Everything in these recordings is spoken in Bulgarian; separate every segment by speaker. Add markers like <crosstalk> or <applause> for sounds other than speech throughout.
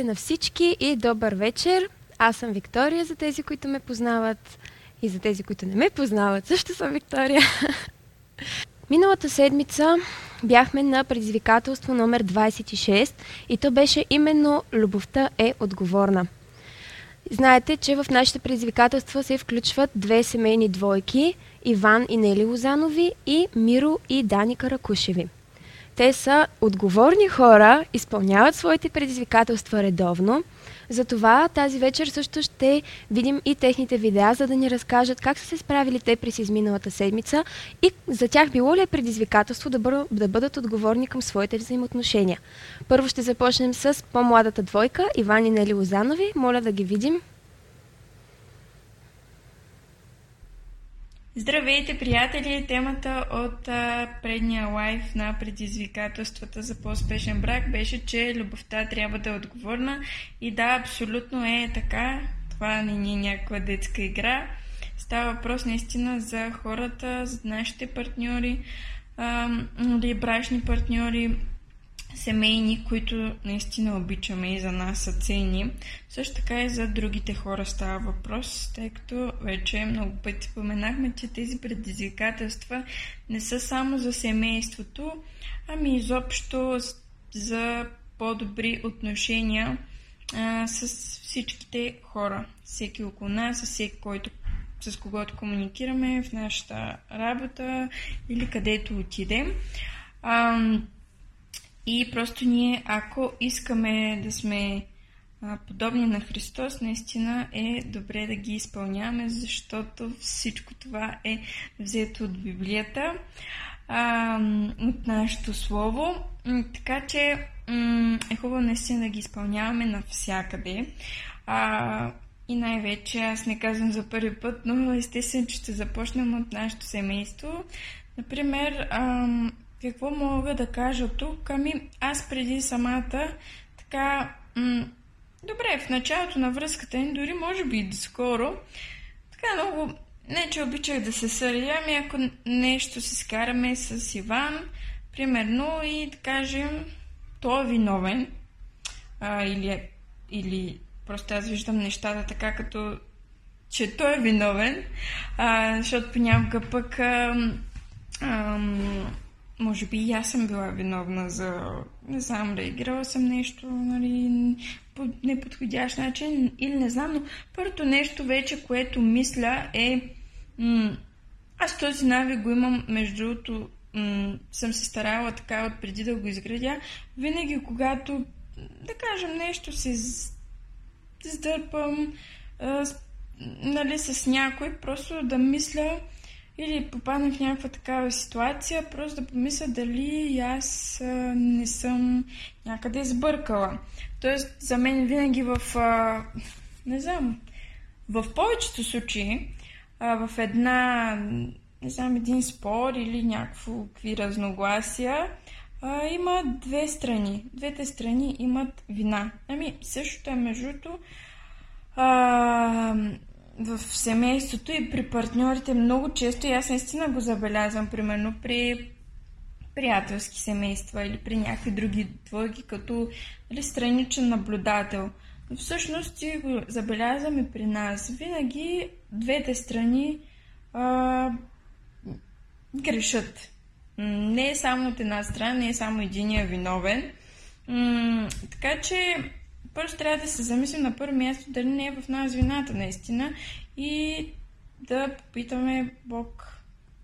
Speaker 1: Здравейте на всички и добър вечер! Аз съм Виктория за тези, които ме познават и за тези, които не ме познават. Също съм Виктория. <laughs> Миналата седмица бяхме на предизвикателство номер 26 и то беше именно Любовта е отговорна. Знаете, че в нашите предизвикателства се включват две семейни двойки Иван и Нели Лозанови и Миро и Дани Каракушеви. Те са отговорни хора, изпълняват своите предизвикателства редовно. Затова тази вечер също ще видим и техните видеа, за да ни разкажат как са се справили те през изминалата седмица и за тях било ли е предизвикателство да, бър... да бъдат отговорни към своите взаимоотношения. Първо ще започнем с по-младата двойка Иван и Нели Лозанови. Моля да ги видим.
Speaker 2: Здравейте, приятели! Темата от а, предния лайф на предизвикателствата за по-успешен брак беше, че любовта трябва да е отговорна. И да, абсолютно е така. Това не ни е някаква детска игра. Става въпрос наистина за хората, за нашите партньори, а, или брачни партньори, семейни, които наистина обичаме и за нас са ценни. Също така и за другите хора става въпрос, тъй като вече много пъти споменахме, че тези предизвикателства не са само за семейството, ами изобщо за по-добри отношения а, с всичките хора, всеки около нас, с всеки, който с когото комуникираме в нашата работа или където отидем. А, и просто ние, ако искаме да сме подобни на Христос, наистина е добре да ги изпълняваме, защото всичко това е взето от Библията, от нашето Слово. Така че е хубаво наистина да ги изпълняваме навсякъде. И най-вече, аз не казвам за първи път, но естествено, че ще започнем от нашето семейство. Например, какво мога да кажа тук? Ами, аз преди самата така... М- добре, в началото на връзката ни, дори може би и скоро, така много... Не, че обичах да се сърдя, ами ако нещо се скараме с Иван, примерно, и да кажем, той е виновен, а, или, е, или просто аз виждам нещата така, като че той е виновен, а, защото понякога пък а, а, може би и аз съм била виновна за, не знам, реагирала съм нещо, нали, по неподходящ начин или не знам, но първото нещо вече, което мисля е, м- аз този навик го имам, между другото, м- съм се старала така от преди да го изградя, винаги когато, да кажем, нещо се сдърпам, а, нали, с някой, просто да мисля, или попадна в някаква такава ситуация, просто да помисля дали аз не съм някъде сбъркала. Тоест, за мен винаги в, не знам, в повечето случаи, в една, не знам, един спор или някакви разногласия, има две страни. Двете страни имат вина. Ами, същото е междуто в семейството и при партньорите много често, и аз наистина го забелязвам, примерно при приятелски семейства или при някакви други двойки, като нали, страничен наблюдател. Но всъщност ти го забелязваме при нас. Винаги двете страни а, грешат. Не е само от една страна, не е само единия виновен. М- така че Първо трябва да се замислим на първо място дали не е в нас вината наистина и да попитаме Бог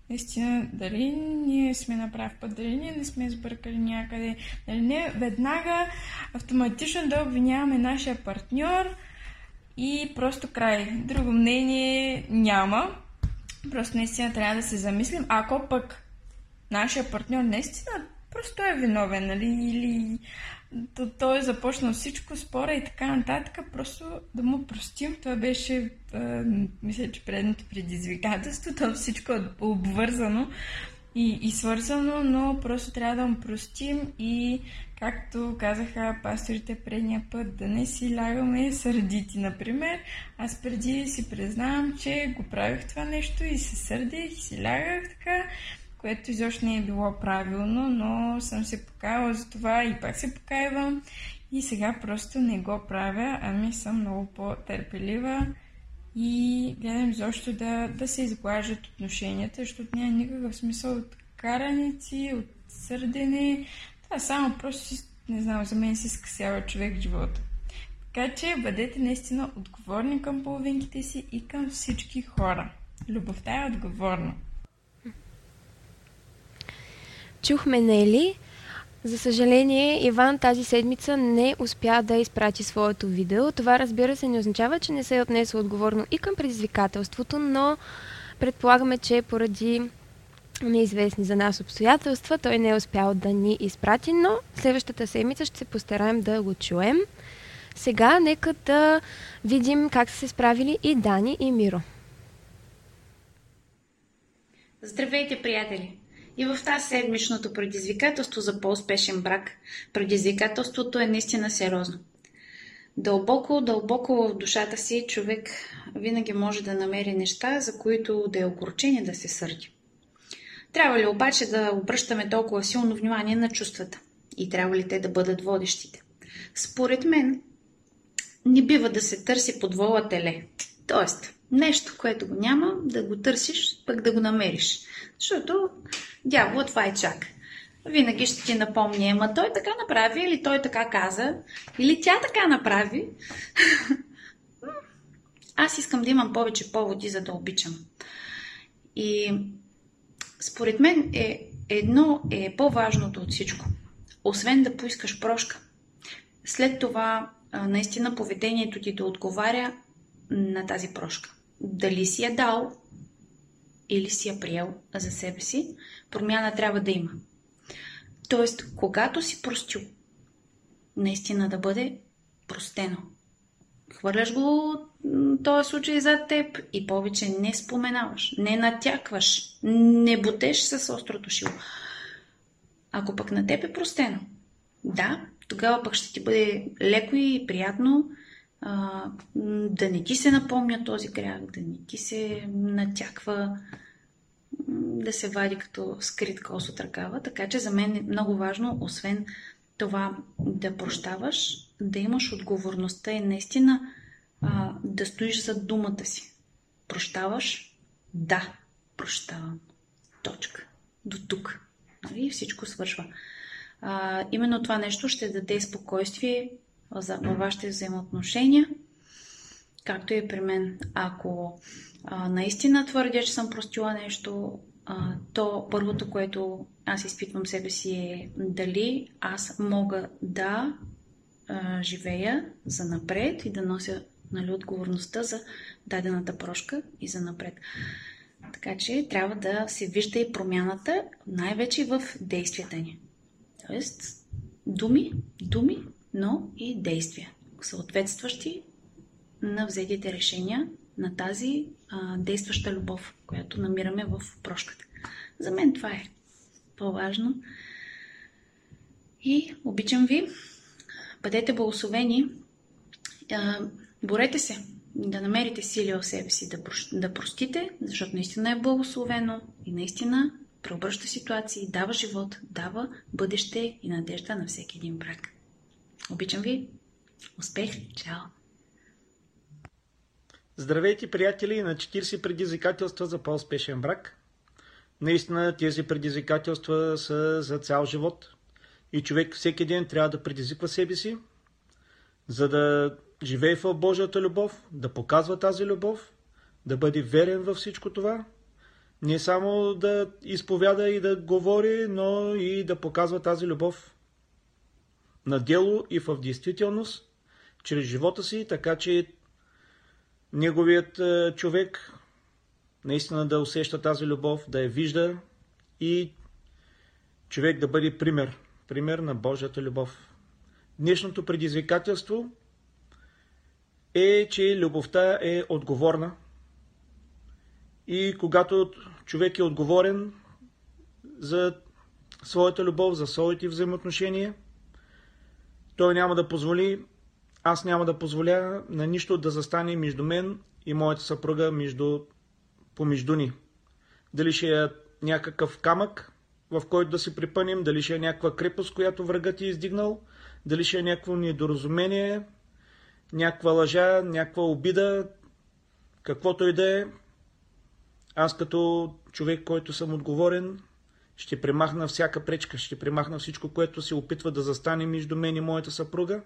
Speaker 2: наистина дали ние сме на прав път, дали ние не сме сбъркали някъде, дали не веднага автоматично да обвиняваме нашия партньор и просто край. Друго мнение няма. Просто наистина трябва да се замислим. Ако пък нашия партньор наистина просто е виновен, нали, или то, той е започнал всичко, спора и така нататък, просто да му простим. Това беше, а, мисля, че предното предизвикателство, то всичко е обвързано и, и свързано, но просто трябва да му простим и, както казаха пасторите предния път, да не си лягаме сърдити, например. Аз преди си признавам, че го правих това нещо и се сърдих и си лягах така което изобщо не е било правилно, но съм се покаяла за това и пак се покаявам. И сега просто не го правя, ами съм много по-търпелива и гледам защо да, да се изглажат отношенията, защото няма никакъв смисъл от караници, от сърдене. Това само просто, не знам, за мен си скъсява човек живота. Така че бъдете наистина отговорни към половинките си и към всички хора. Любовта е отговорна.
Speaker 1: Чухме Нели. За съжаление, Иван тази седмица не успя да изпрати своето видео. Това разбира се не означава, че не се е отнесъл отговорно и към предизвикателството, но предполагаме, че поради неизвестни за нас обстоятелства той не е успял да ни изпрати, но следващата седмица ще се постараем да го чуем. Сега нека да видим как са се справили и Дани и Миро.
Speaker 3: Здравейте, приятели! И в тази седмичното предизвикателство за по-успешен брак, предизвикателството е наистина сериозно. Дълбоко, дълбоко в душата си човек винаги може да намери неща, за които да е огорчен и да се сърди. Трябва ли обаче да обръщаме толкова силно внимание на чувствата? И трябва ли те да бъдат водещите? Според мен, не бива да се търси подвола теле. Тоест, нещо, което го няма, да го търсиш, пък да го намериш. Защото дявола това е чак. Винаги ще ти напомня, ама той така направи, или той така каза, или тя така направи. <laughs> Аз искам да имам повече поводи, за да обичам. И според мен е, едно е по-важното от всичко. Освен да поискаш прошка. След това наистина поведението ти да отговаря на тази прошка. Дали си я дал или си я приел за себе си, промяна трябва да има. Тоест, когато си простил, наистина да бъде простено. Хвърляш го този случай зад теб и повече не споменаваш, не натякваш, не бутеш с острото шило. Ако пък на теб е простено, да, тогава пък ще ти бъде леко и приятно а, да не ти се напомня този грях, да не ти се натяква, да се вади като скрит кос от ръкава. Така че за мен е много важно, освен това да прощаваш, да имаш отговорността и наистина а, да стоиш за думата си. Прощаваш? Да, прощавам. Точка. До тук. Нали? И всичко свършва. А, именно това нещо ще даде спокойствие във вашите взаимоотношения, както и при мен. Ако а, наистина твърдя, че съм простила нещо, а, то първото, което аз изпитвам себе си е дали аз мога да а, живея за напред и да нося нали, отговорността за дадената прошка и за напред. Така че трябва да се вижда и промяната, най-вече в действията ни. Тоест, думи, думи, но и действия, съответстващи на взетите решения на тази а, действаща любов, която намираме в прошката. За мен това е по-важно. И обичам ви. Бъдете благословени. А, борете се да намерите сили в себе си да, да простите, защото наистина е благословено и наистина преобръща ситуации, дава живот, дава бъдеще и надежда на всеки един брак. Обичам ви! Успех! Чао!
Speaker 4: Здравейте, приятели, на 40 предизвикателства за по-успешен брак. Наистина тези предизвикателства са за цял живот. И човек всеки ден трябва да предизвиква себе си, за да живее в Божията любов, да показва тази любов, да бъде верен във всичко това. Не само да изповяда и да говори, но и да показва тази любов на дело и в действителност, чрез живота си, така че неговият е, човек наистина да усеща тази любов, да я вижда и човек да бъде пример, пример на Божията любов. Днешното предизвикателство е, че любовта е отговорна и когато човек е отговорен за своята любов, за своите взаимоотношения, той няма да позволи аз няма да позволя на нищо да застане между мен и моята съпруга между, помежду ни. Дали ще е някакъв камък, в който да си припънем, дали ще е някаква крепост, която врагът е издигнал, дали ще е някакво недоразумение, някаква лъжа, някаква обида, каквото и да е. Аз като човек, който съм отговорен, ще премахна всяка пречка, ще премахна всичко, което се опитва да застане между мен и моята съпруга,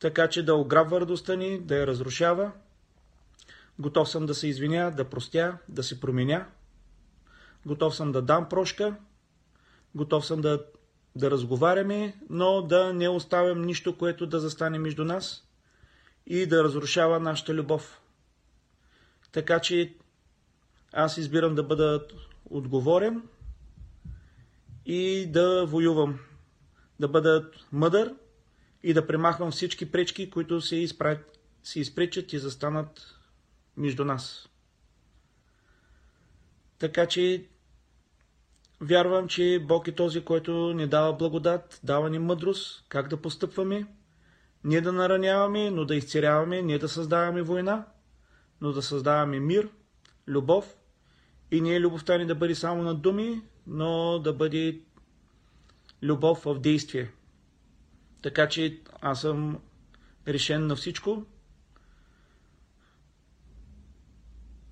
Speaker 4: така че да ограбва радостта ни, да я разрушава. Готов съм да се извиня, да простя, да се променя. Готов съм да дам прошка. Готов съм да, да разговаряме, но да не оставям нищо, което да застане между нас и да разрушава нашата любов. Така че аз избирам да бъда отговорен и да воювам. Да бъда мъдър и да премахвам всички пречки, които се, изправят, се изпречат и застанат между нас. Така че вярвам, че Бог е този, който ни дава благодат, дава ни мъдрост, как да постъпваме, не да нараняваме, но да изцеряваме, не да създаваме война, но да създаваме мир, любов и не е любовта ни да бъде само на думи, но да бъде любов в действие. Така че аз съм решен на всичко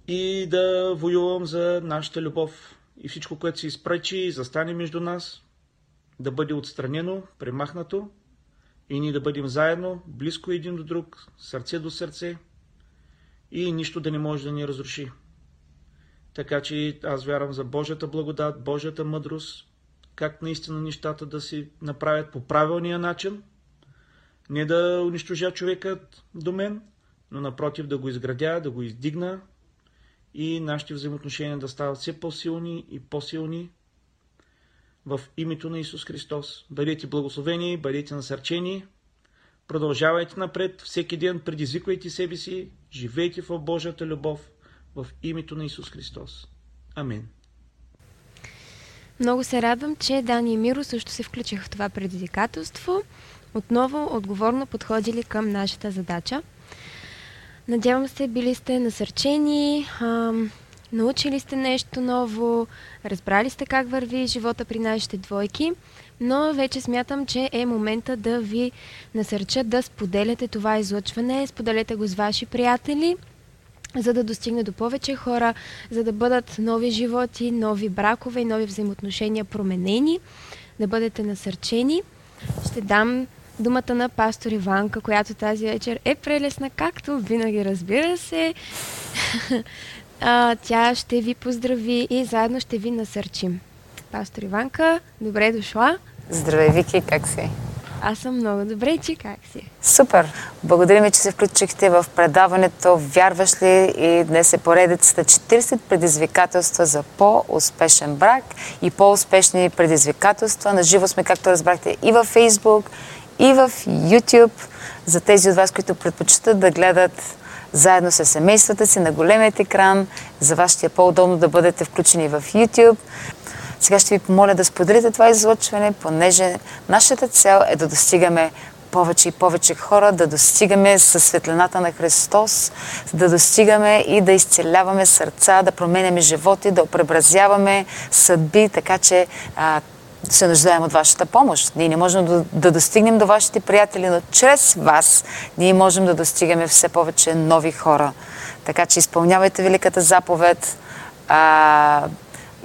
Speaker 4: и да воювам за нашата любов и всичко, което се изпречи и застане между нас, да бъде отстранено, премахнато и ние да бъдем заедно, близко един до друг, сърце до сърце и нищо да не може да ни разруши. Така че аз вярвам за Божията благодат, Божията мъдрост, как наистина нещата да си направят по правилния начин, не да унищожа човекът до мен, но напротив да го изградя, да го издигна и нашите взаимоотношения да стават все по-силни и по-силни в името на Исус Христос. Бъдете благословени, бъдете насърчени, продължавайте напред, всеки ден предизвиквайте себе си, живейте в Божията любов в името на Исус Христос. Амин.
Speaker 1: Много се радвам, че Дани и Миро също се включиха в това предизвикателство. Отново отговорно подходили към нашата задача. Надявам се, били сте насърчени, ам, научили сте нещо ново, разбрали сте как върви живота при нашите двойки, но вече смятам, че е момента да ви насърча да споделяте това излъчване, споделете го с ваши приятели, за да достигне до повече хора, за да бъдат нови животи, нови бракове и нови взаимоотношения променени, да бъдете насърчени. Ще дам думата на пастор Иванка, която тази вечер е прелесна, както винаги, разбира се. <laughs> тя ще ви поздрави и заедно ще ви насърчим. Пастор Иванка, добре дошла.
Speaker 5: Здравей, Вики, как си?
Speaker 1: Аз съм много добре, че как си?
Speaker 5: Супер! Благодарим, че се включихте в предаването Вярваш ли? И днес е поредицата 40 предизвикателства за по-успешен брак и по-успешни предизвикателства. На живо сме, както разбрахте, и във Facebook, и в YouTube. За тези от вас, които предпочитат да гледат заедно с семействата си на големият екран, за вас ще е по-удобно да бъдете включени в YouTube. Сега ще ви помоля да споделите това излъчване, понеже нашата цел е да достигаме повече и повече хора, да достигаме със светлината на Христос, да достигаме и да изцеляваме сърца, да променяме животи, да преобразяваме съдби, така че а, се нуждаем от вашата помощ. Ние не можем да, да достигнем до вашите приятели, но чрез вас ние можем да достигаме все повече нови хора. Така че изпълнявайте великата заповед, а,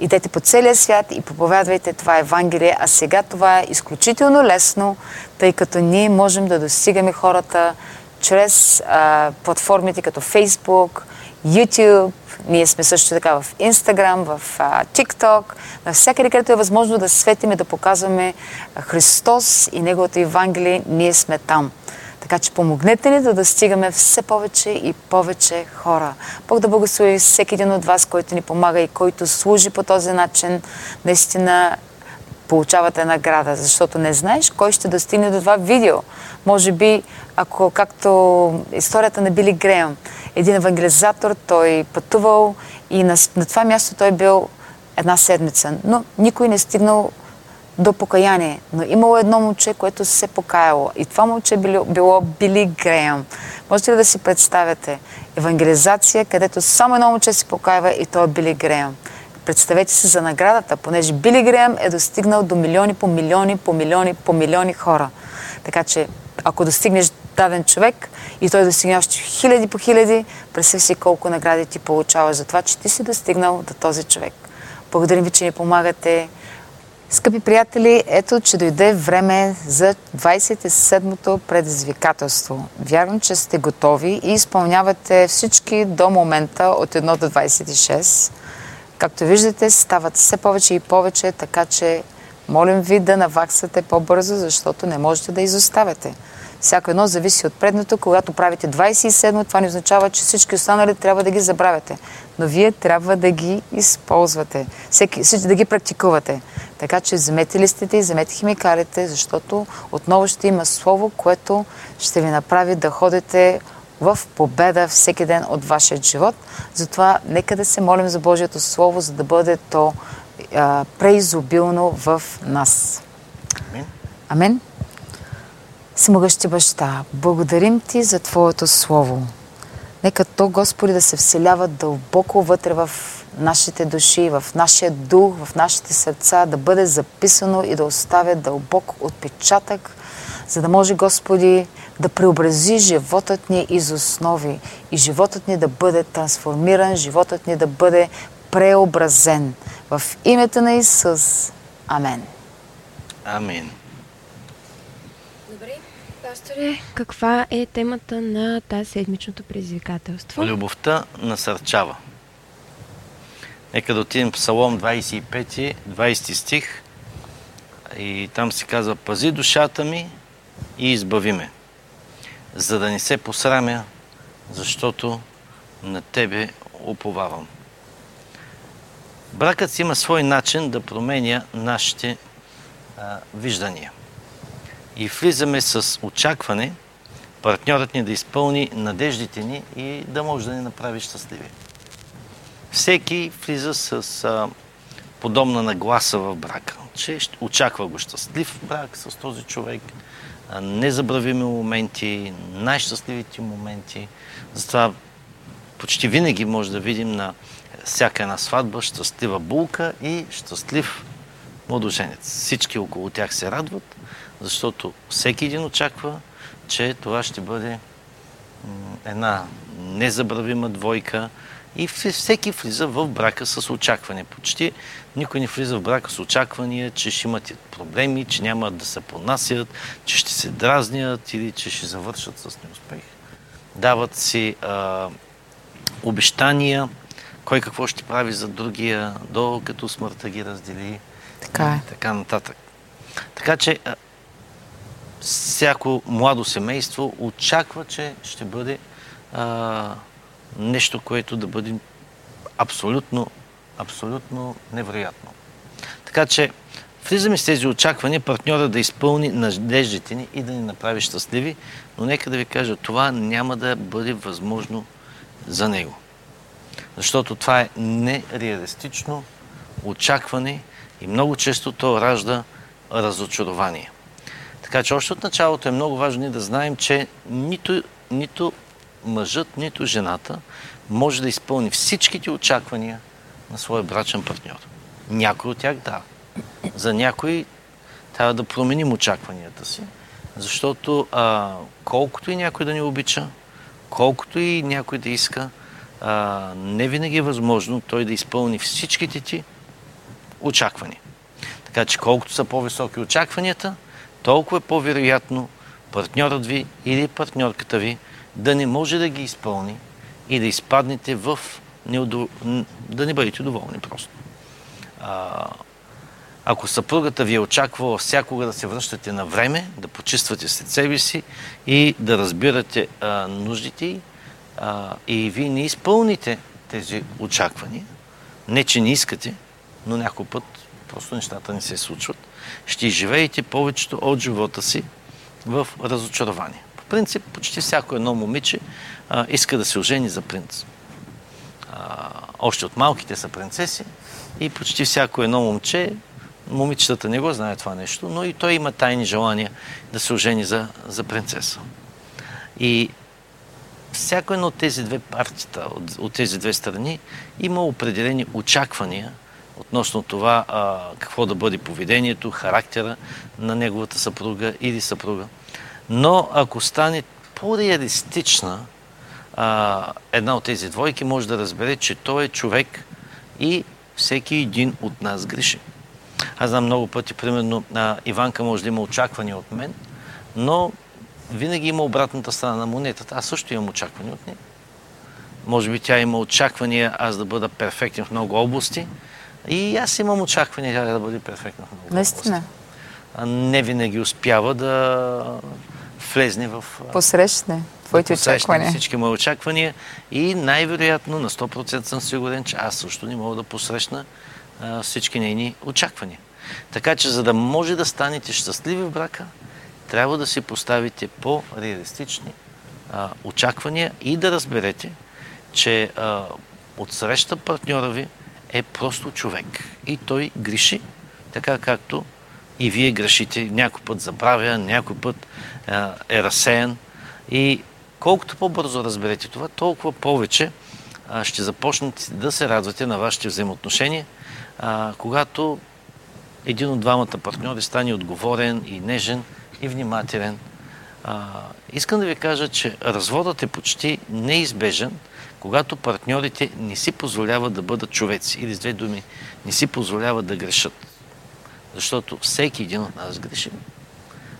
Speaker 5: идете по целия свят и проповядвайте това Евангелие. А сега това е изключително лесно, тъй като ние можем да достигаме хората чрез а, платформите като Facebook, YouTube, ние сме също така в Instagram, в а, TikTok, навсякъде, където е възможно да светиме, да показваме Христос и Неговото Евангелие, ние сме там. Така че помогнете ни да достигаме все повече и повече хора. Бог да благослови всеки един от вас, който ни помага и който служи по този начин. Наистина получавате награда, защото не знаеш кой ще достигне до това видео. Може би, ако както историята на Били Греъм, един евангелизатор, той пътувал и на, на това място той бил една седмица, но никой не е стигнал до покаяние. Но имало едно момче, което се покаяло. И това момче било, било Били Греъм. Можете ли да си представяте? Евангелизация, където само едно момче се покаява и то е Били Греъм Представете си за наградата, понеже Били Греъм е достигнал до милиони по милиони, по милиони, по милиони хора. Така че, ако достигнеш даден човек и той достигне още хиляди по хиляди, представи си колко награди ти получаваш за това, че ти си достигнал до този човек. Благодарим ви, че ни помагате. Скъпи приятели, ето, че дойде време за 27-то предизвикателство. Вярвам, че сте готови и изпълнявате всички до момента от 1 до 26. Както виждате, стават все повече и повече, така че молим ви да наваксате по-бързо, защото не можете да изоставяте. Всяко едно зависи от предното. Когато правите 27, това не означава, че всички останали трябва да ги забравяте. Но вие трябва да ги използвате, всеки, да ги практикувате. Така че вземете листите и вземете химикалите, защото отново ще има слово, което ще ви направи да ходите в победа всеки ден от вашия живот. Затова нека да се молим за Божието Слово, за да бъде то а, преизобилно в нас. Амин. Амин. Всемогъщи баща, благодарим Ти за Твоето Слово. Нека то, Господи, да се вселява дълбоко вътре в нашите души, в нашия дух, в нашите сърца, да бъде записано и да оставя дълбок отпечатък, за да може, Господи, да преобрази животът ни из основи и животът ни да бъде трансформиран, животът ни да бъде преобразен. В името на Исус. Амен.
Speaker 6: Амин.
Speaker 1: Пасторе, каква е темата на тази седмичното предизвикателство?
Speaker 6: Любовта насърчава. Нека да отидем в Псалом 25, 20 стих. И там се казва, пази душата ми и избави ме, за да не се посрамя, защото на Тебе уповавам. Бракът си има свой начин да променя нашите а, виждания и влизаме с очакване партньорът ни да изпълни надеждите ни и да може да ни направи щастливи. Всеки влиза с а, подобна нагласа в брака, че очаква го щастлив брак с този човек, незабравими моменти, най-щастливите моменти. Затова почти винаги може да видим на всяка една сватба щастлива булка и щастлив младоженец. Всички около тях се радват, защото всеки един очаква, че това ще бъде една незабравима двойка и всеки влиза в брака с очакване. Почти никой не влиза в брака с очаквания, че ще имат проблеми, че няма да се понасят, че ще се дразнят или че ще завършат с неуспех. Дават си а, обещания, кой какво ще прави за другия, докато смъртта ги раздели.
Speaker 5: Така е.
Speaker 6: И така нататък. Така че всяко младо семейство очаква, че ще бъде а, нещо, което да бъде абсолютно, абсолютно невероятно. Така че влизаме с тези очаквания партньора да изпълни надеждите ни и да ни направи щастливи, но нека да ви кажа, това няма да бъде възможно за него. Защото това е нереалистично очакване и много често то ражда разочарование. Така че още от началото е много важно ние да знаем, че нито, нито мъжът, нито жената може да изпълни всичките очаквания на своя брачен партньор. Някой от тях да. За някой трябва да променим очакванията си, защото а, колкото и някой да ни обича, колкото и някой да иска, а, не винаги е възможно той да изпълни всичките ти очаквания. Така че колкото са по-високи очакванията, толкова е по-вероятно партньорът ви или партньорката ви да не може да ги изпълни и да изпаднете в неудов... да не бъдете доволни просто. А, ако съпругата ви е очаквала всякога да се връщате на време, да почиствате след себе си и да разбирате а, нуждите й, и вие не изпълните тези очаквания, не че не искате, но някой път просто нещата не се случват, ще живеете повечето от живота си в разочарование. По принцип, почти всяко едно момиче а, иска да се ожени за принц. А, още от малките са принцеси и почти всяко едно момче, момичетата не го знае това нещо, но и той има тайни желания да се ожени за, за принцеса. И всяко едно от тези две партията, от, от тези две страни, има определени очаквания относно това а, какво да бъде поведението, характера на неговата съпруга или съпруга. Но ако стане по-реалистична а, една от тези двойки, може да разбере, че той е човек и всеки един от нас греши. Аз знам много пъти, примерно, а, Иванка може да има очаквания от мен, но винаги има обратната страна на монетата. Аз също имам очаквания от нея. Може би тя има очаквания аз да бъда перфектен в много области. И аз имам очаквания тя да бъде перфектна в много
Speaker 5: Наистина.
Speaker 6: не винаги успява да влезне в...
Speaker 5: Посрещне твоите очаквания.
Speaker 6: Всички мои очаквания и най-вероятно на 100% съм сигурен, че аз също не мога да посрещна а, всички нейни очаквания. Така че, за да може да станете щастливи в брака, трябва да си поставите по-реалистични очаквания и да разберете, че а, отсреща партньора ви е просто човек. И той греши, така както и вие грешите. Някой път забравя, някой път а, е разсеян. И колкото по-бързо разберете това, толкова повече а, ще започнете да се радвате на вашите взаимоотношения, а, когато един от двамата партньори стане отговорен и нежен и внимателен. А, искам да ви кажа, че разводът е почти неизбежен, когато партньорите не си позволяват да бъдат човеци. Или с две думи, не си позволяват да грешат. Защото всеки един от нас греши.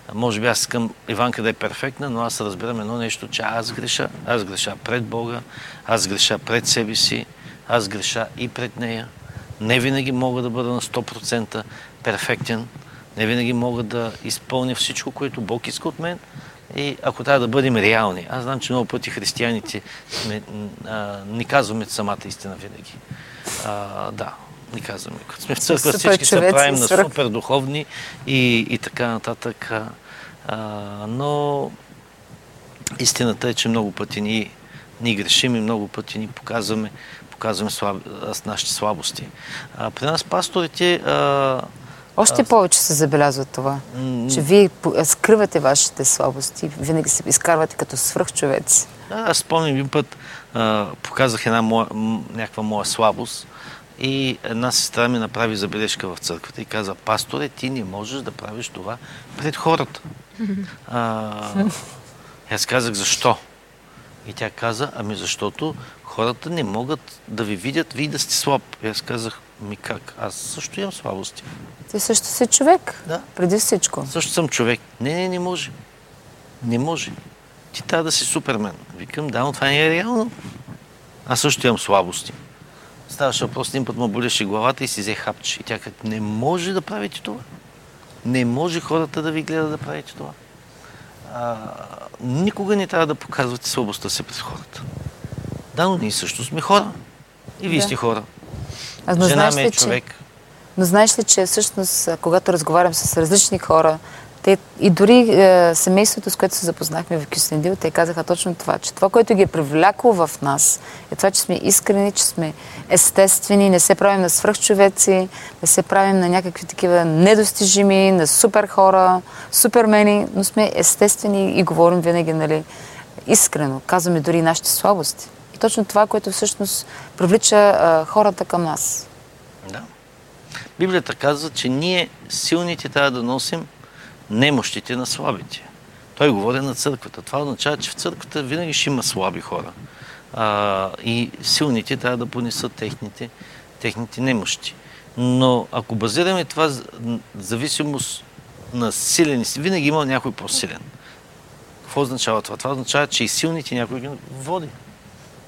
Speaker 6: А може би аз искам Иванка да е перфектна, но аз разбирам едно нещо, че аз греша. Аз греша пред Бога, аз греша пред себе си, аз греша и пред нея. Не винаги мога да бъда на 100% перфектен. Не винаги мога да изпълня всичко, което Бог иска от мен. И ако трябва да бъдем реални. Аз знам, че много пъти християните сме, а, ни казваме самата истина винаги. А, да, ни казваме. Като сме в църква, всички се правим на супер духовни и, и така нататък. А, но истината е, че много пъти ни, ни грешим и много пъти ни показваме, показваме слаб, нашите слабости. А, при нас пасторите а,
Speaker 5: Още повече се забелязва това, че вие скривате вашите слабости, винаги се изкарвате като свръхчовеци.
Speaker 6: Да, аз спомням един път, а, показах една моя, някаква моя слабост и една сестра ми направи забележка в църквата и каза, пасторе, ти не можеш да правиш това пред хората. <laughs> А, аз казах, защо? И тя каза, ами защото хората не могат да ви видят, вие да сте слаб. И аз казах, ми как? Аз също имам слабости.
Speaker 5: Ти също си човек,
Speaker 6: Да.
Speaker 5: преди всичко.
Speaker 6: Също съм човек. Не, не, не може. Не може. Ти трябва да си супермен. Викам, да, но това не е реално. Аз също имам слабости. Ставаше въпрос, един път му болеше главата и си взе хапче. И тя каза, не може да правите това. Не може хората да ви гледат да правите това. А, никога не трябва да показвате слабостта си пред хората. Да, но ние също сме хора. И вие
Speaker 5: Да.
Speaker 6: сте хора.
Speaker 5: А, но
Speaker 6: Жена ми
Speaker 5: ли,
Speaker 6: е
Speaker 5: че,
Speaker 6: човек.
Speaker 5: но знаеш ли, че всъщност, когато разговарям с различни хора, те, и дори е, семейството, с което се запознахме в Кюстендил, те казаха точно това, че това, което ги е привлякло в нас, е това, че сме искрени, че сме естествени, не се правим на свръхчовеци, не се правим на някакви такива недостижими, на супер хора, супермени, но сме естествени и говорим винаги, нали, искрено. Казваме дори нашите слабости. Точно това, което всъщност привлича а, хората към нас.
Speaker 6: Да. Библията казва, че ние силните трябва да носим немощите на слабите. Той говори на църквата. Това означава, че в църквата винаги ще има слаби хора. А, и силните трябва да понесат техните, техните немощи. Но ако базираме това зависимост на силен, винаги има някой по-силен. Какво означава това? Това означава, че и силните някой ги води.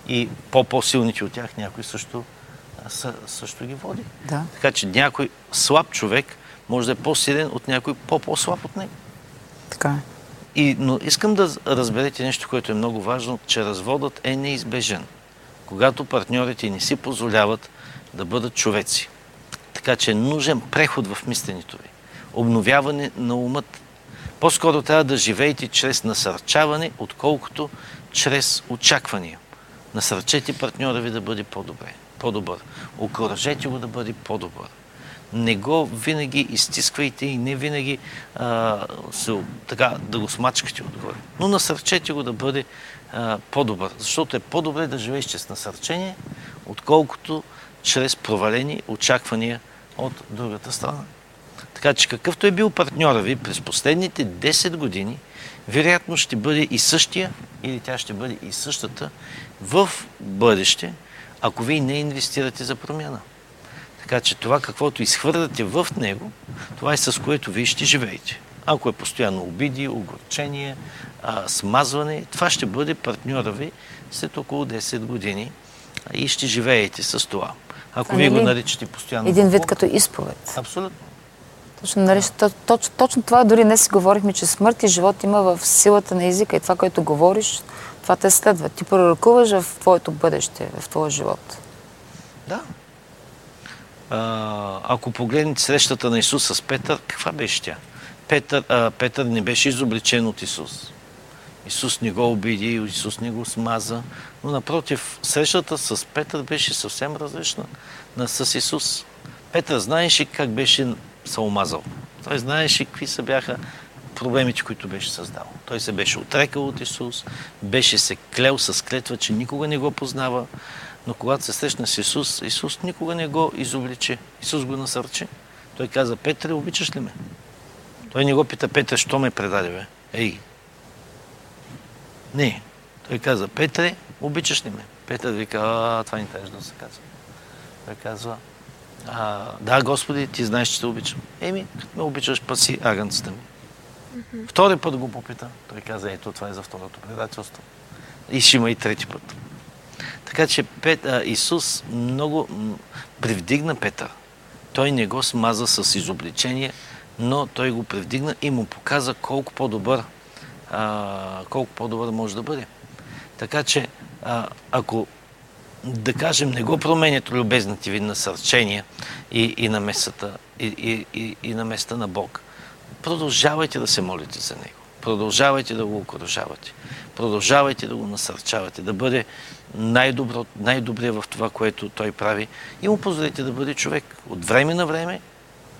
Speaker 6: И по-по-силните от тях някой също, също ги води.
Speaker 5: Да.
Speaker 6: Така че някой слаб човек може да е по-силен от някой по-по-слаб от него.
Speaker 5: Така е.
Speaker 6: И, но искам да разберете нещо, което е много важно, че разводът е неизбежен, когато партньорите не си позволяват да бъдат човеци. Така че е нужен преход в мисленето ви, обновяване на умът. По-скоро трябва да живеете чрез насърчаване, отколкото чрез очаквания. Насърчете партньора ви да бъде по-добре, по-добър. Окоръжете го да бъде по-добър. Не го винаги изтисквайте и не винаги а, се, така, да го смачкате отгоре. Но насърчете го да бъде а, по-добър. Защото е по-добре да живееш чрез насърчение, отколкото чрез провалени очаквания от другата страна. Така че какъвто е бил партньора ви през последните 10 години, вероятно ще бъде и същия или тя ще бъде и същата в бъдеще, ако вие не инвестирате за промяна. Така че това, каквото изхвърляте в него, това е с което вие ще живеете. Ако е постоянно обиди, огорчение, а, смазване, това ще бъде партньора ви след около 10 години и ще живеете с това. Ако вие го
Speaker 5: нали
Speaker 6: наричате постоянно...
Speaker 5: Един вид като изповед.
Speaker 6: Абсолютно.
Speaker 5: Точно, нали, то- точно, точно това дори днес си говорихме, че смърт и живот има в силата на езика и това, което говориш, това те следва. Ти пророкуваш в твоето бъдеще, в твоя живот.
Speaker 6: Да. А, ако погледнете срещата на Исус с Петър, каква беше тя? Петър, а, Петър не беше изобличен от Исус. Исус не го обиди, Исус не го смаза, но напротив, срещата с Петър беше съвсем различна на, с Исус. Петър знаеше как беше се омазал. Той знаеше какви са бяха проблемите, които беше създал. Той се беше отрекал от Исус, беше се клел с клетва, че никога не го познава, но когато се срещна с Исус, Исус никога не го изобличи. Исус го насърчи. Той каза, Петре, обичаш ли ме? Той не го пита, Петре, що ме предаде, бе? Ей! Не. Той каза, Петре, обичаш ли ме? Петър вика, а, това не трябваше да се казва. Той казва, а, да, Господи, ти знаеш, че те обичам. Еми, като ме обичаш, паси агънцата ми. Втори път го попита. Той каза, ето, това е за второто предателство. И ще има и трети път. Така че Пет, а, Исус много м, привдигна Петър. Той не го смаза с изобличение, но той го привдигна и му показа колко по-добър, а, колко по-добър може да бъде. Така че, а, ако да кажем, не го променят любезните ви насърчения и, и, на месата, и, и, и, и на места на Бог. Продължавайте да се молите за Него. Продължавайте да го окоръжавате. Продължавайте да го насърчавате, да бъде най-добро, най-добрия в това, което Той прави и му позволите да бъде човек. От време на време,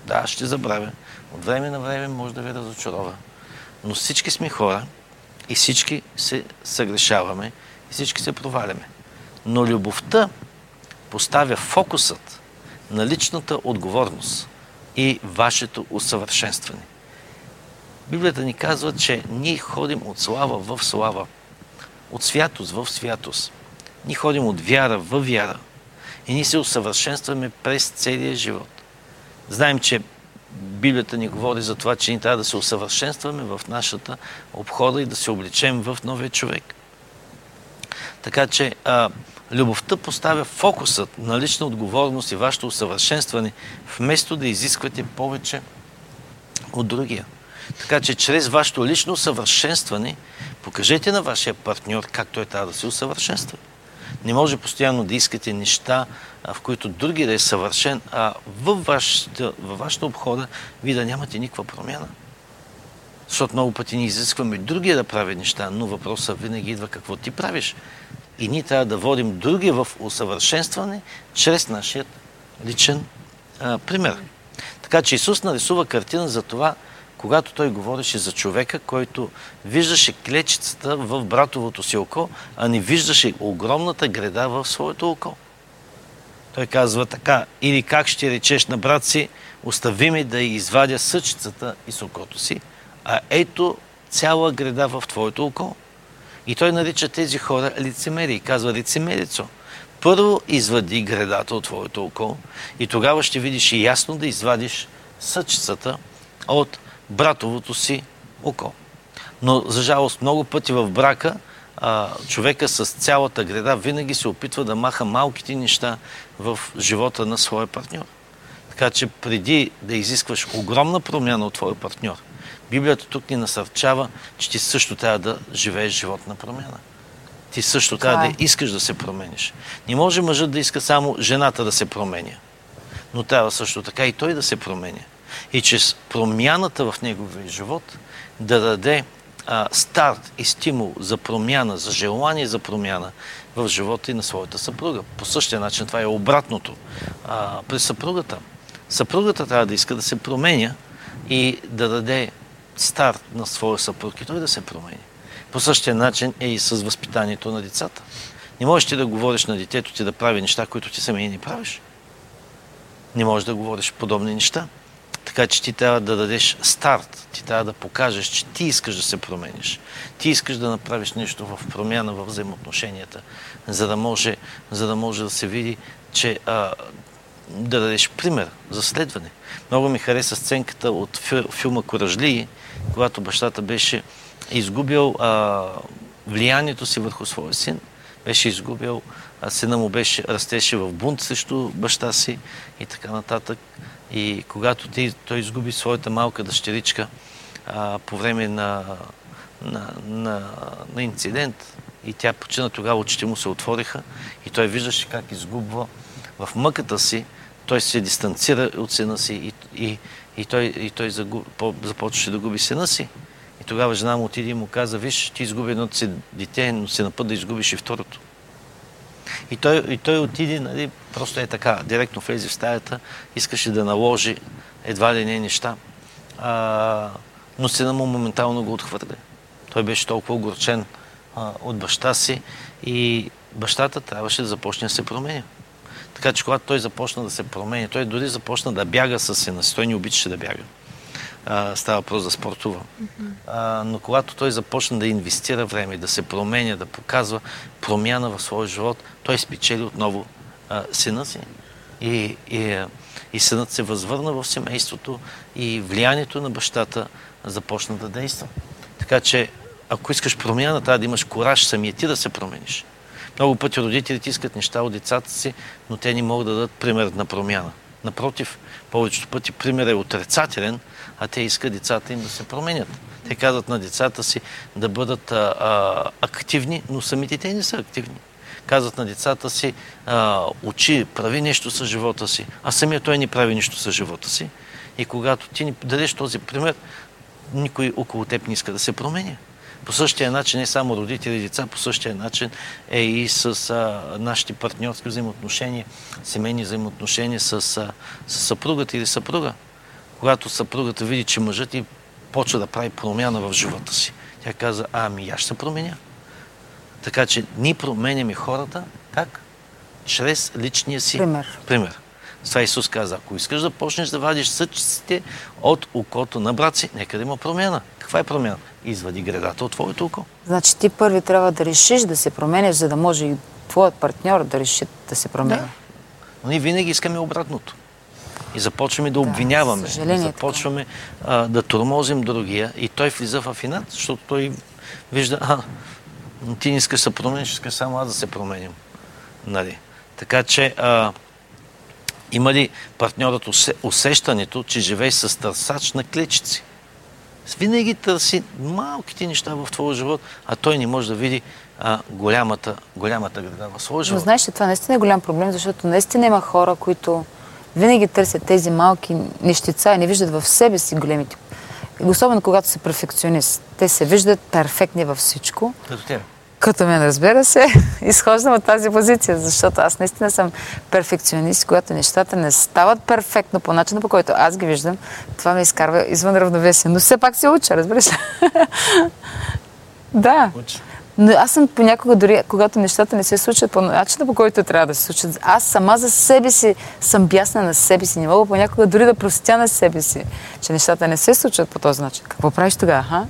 Speaker 6: да, ще забравя, от време на време може да ви разочарова. Но всички сме хора и всички се съгрешаваме и всички се проваляме. Но любовта поставя фокусът на личната отговорност и вашето усъвършенстване. Библията ни казва, че ние ходим от слава в слава, от святост в святост. Ние ходим от вяра в вяра и ние се усъвършенстваме през целия живот. Знаем, че Библията ни говори за това, че ние трябва да се усъвършенстваме в нашата обхода и да се обличем в новия човек. Така че а, любовта поставя фокусът на лична отговорност и вашето усъвършенстване, вместо да изисквате повече от другия. Така че чрез вашето лично усъвършенстване покажете на вашия партньор как той трябва да се усъвършенства. Не може постоянно да искате неща, в които други да е съвършен, а във вашата, във вашата обхода вие да нямате никаква промяна. Защото много пъти ни изискваме другия да прави неща, но въпросът винаги идва какво ти правиш. И ние трябва да водим другия в усъвършенстване чрез нашия личен а, пример. Така че Исус нарисува картина за това, когато той говореше за човека, който виждаше клечицата в братовото си око, а не виждаше огромната греда в своето око. Той казва така, или как ще речеш на брат си, остави ми да извадя съчицата и окото си, а ето цяла греда в твоето око. И той нарича тези хора лицемери казва лицемерицо. Първо извади гредата от твоето око и тогава ще видиш и ясно да извадиш съчицата от братовото си око. Но, за жалост, много пъти в брака а, човека с цялата греда винаги се опитва да маха малките неща в живота на своя партньор. Така че преди да изискваш огромна промяна от твоя партньор, Библията тук ни насърчава, че ти също трябва да живееш живот на промяна. Ти също трябва
Speaker 5: е.
Speaker 6: да искаш да се промениш. Не може мъжът да иска само жената да се променя, но трябва също така и той да се променя. И чрез промяната в неговия живот да даде а, старт и стимул за промяна, за желание за промяна в живота и на своята съпруга. По същия начин това е обратното а, при съпругата. Съпругата трябва да иска да се променя и да даде старт на своя съпруг и той да се промени. По същия начин е и с възпитанието на децата. Не можеш ти да говориш на детето ти да прави неща, които ти самия не правиш. не можеш да говориш подобни неща. Така че ти трябва да дадеш старт, ти трябва да покажеш, че ти искаш да се промениш. Ти искаш да направиш нещо в промяна в взаимоотношенията, за да може, за да, може да се види, че а, да дадеш пример за следване. Много ми хареса сценката от филма Коражлии, когато бащата беше изгубил а, влиянието си върху своя син, беше изгубил, а сина му беше, растеше в бунт срещу баща си и така нататък. И когато ти, той изгуби своята малка дъщеричка а, по време на, на, на, на инцидент и тя почина тогава, очите му се отвориха и той виждаше как изгубва в мъката си, той се дистанцира от сина си и, и, и той, и той започваше да губи сина си. И тогава жена му отиде и му каза, виж, ти изгуби едното си дете, но си на път да изгубиш и второто. И той, и той отиде, нали, просто е така, директно влезе в стаята, искаше да наложи едва ли не неща. А, но сина му моментално го отхвърля. Той беше толкова огорчен а, от баща си и бащата трябваше да започне да се променя. Така че когато той започна да се променя, той дори започна да бяга с сина си. Той не обичаше да бяга а, става въпрос да спортува. А, но когато той започна да инвестира време, да се променя, да показва промяна в своя живот, той спечели отново а, сина си. И, и, и синът се възвърна в семейството и влиянието на бащата започна да действа. Така че, ако искаш промяна, трябва да имаш кораж самия ти да се промениш. Много пъти родителите искат неща от децата си, но те не могат да дадат пример на промяна. Напротив, повечето пъти пример е отрицателен, а те искат децата им да се променят. Те казват на децата си да бъдат а, а, активни, но самите те не са активни. Казват на децата си, а, учи, прави нещо с живота си, а самия той не прави нищо с живота си. И когато ти ни дадеш този пример, никой около теб не иска да се променя. По същия начин не само родители и деца, по същия начин е и с а, нашите партньорски взаимоотношения, семейни взаимоотношения с, а, с съпругата или съпруга когато съпругата види, че мъжът и почва да прави промяна в живота си. Тя каза, ами аз ще променя. Така че ние променяме хората, как? Чрез личния си
Speaker 5: пример.
Speaker 6: пример. С това Исус каза, ако искаш да почнеш да вадиш съчиците от окото на брат си, нека да има промяна. Каква е промяна? Извади гредата от твоето око.
Speaker 5: Значи ти първи трябва да решиш да се промениш, за да може и твоят партньор да реши да се променя. Да.
Speaker 6: Но ние винаги искаме обратното. И започваме да обвиняваме. Да, започваме а, да тормозим другия и той влиза в инат, защото той вижда, а, ти не искаш да се промениш, искаш само аз да се променим. Нали? Така че а, има ли партньорът усещането, че живее с търсач на клечици? Винаги търси малките неща в твоя живот, а той не може да види а, голямата, голямата града в своя живот.
Speaker 5: Но знаеш, че това наистина е голям проблем, защото наистина има хора, които винаги търсят тези малки нещица и не виждат в себе си големите. Особено когато са перфекционист. Те се виждат перфектни във всичко.
Speaker 6: Като тебе.
Speaker 5: Като мен, разбира се, <laughs> изхождам от тази позиция, защото аз наистина съм перфекционист, когато нещата не стават перфектно по начина, по който аз ги виждам, това ме изкарва извън равновесие. Но все пак се уча, разбираш ли? <laughs> да. Уча. Но аз съм понякога, дори когато нещата не се случат по начина, по който трябва да се случат, аз сама за себе си съм бясна на себе си. Не мога понякога дори да простя на себе си, че нещата не се случват по този начин. Какво правиш тогава, ха?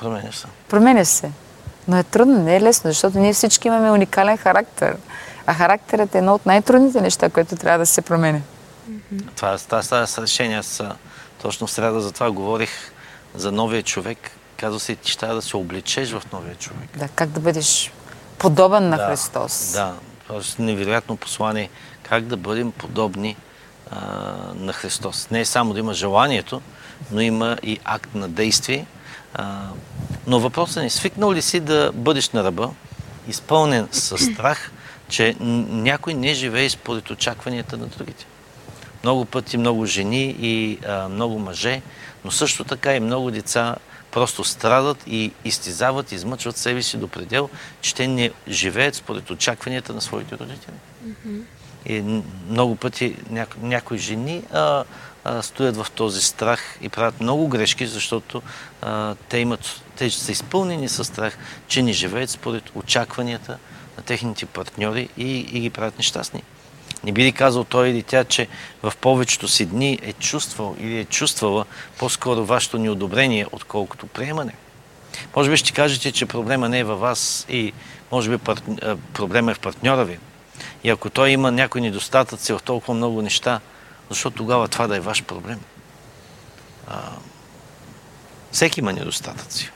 Speaker 6: Променяш се.
Speaker 5: Променяш се. Но е трудно, не е лесно, защото ние всички имаме уникален характер. А характерът е едно от най-трудните неща, което трябва да се променя.
Speaker 6: Това, това, това с решение. Аз точно в среда за това говорих за новия човек, Казва се, ти ще да се облечеш в новия човек.
Speaker 5: Да, как да бъдеш подобен на
Speaker 6: да,
Speaker 5: Христос.
Speaker 6: Да, просто невероятно послание. Как да бъдем подобни а, на Христос. Не е само да има желанието, но има и акт на действие. А, но въпросът е, свикнал ли си да бъдеш на ръба, изпълнен с страх, че някой не живее според очакванията на другите. Много пъти много жени и а, много мъже, но също така и много деца просто страдат и изтизават, измъчват себе си до предел, че те не живеят според очакванията на своите родители. Mm-hmm. И много пъти няко, някои жени а, а, стоят в този страх и правят много грешки, защото а, те, имат, те са изпълнени със страх, че не живеят според очакванията на техните партньори и, и ги правят нещастни. Не би ли казал той или тя, че в повечето си дни е чувствал или е чувствала по-скоро вашето неодобрение, отколкото приемане? Може би ще кажете, че проблема не е във вас и може би проблема е в партньора ви. И ако той има някои недостатъци в толкова много неща, защо тогава това да е ваш проблем? А, всеки има недостатъци.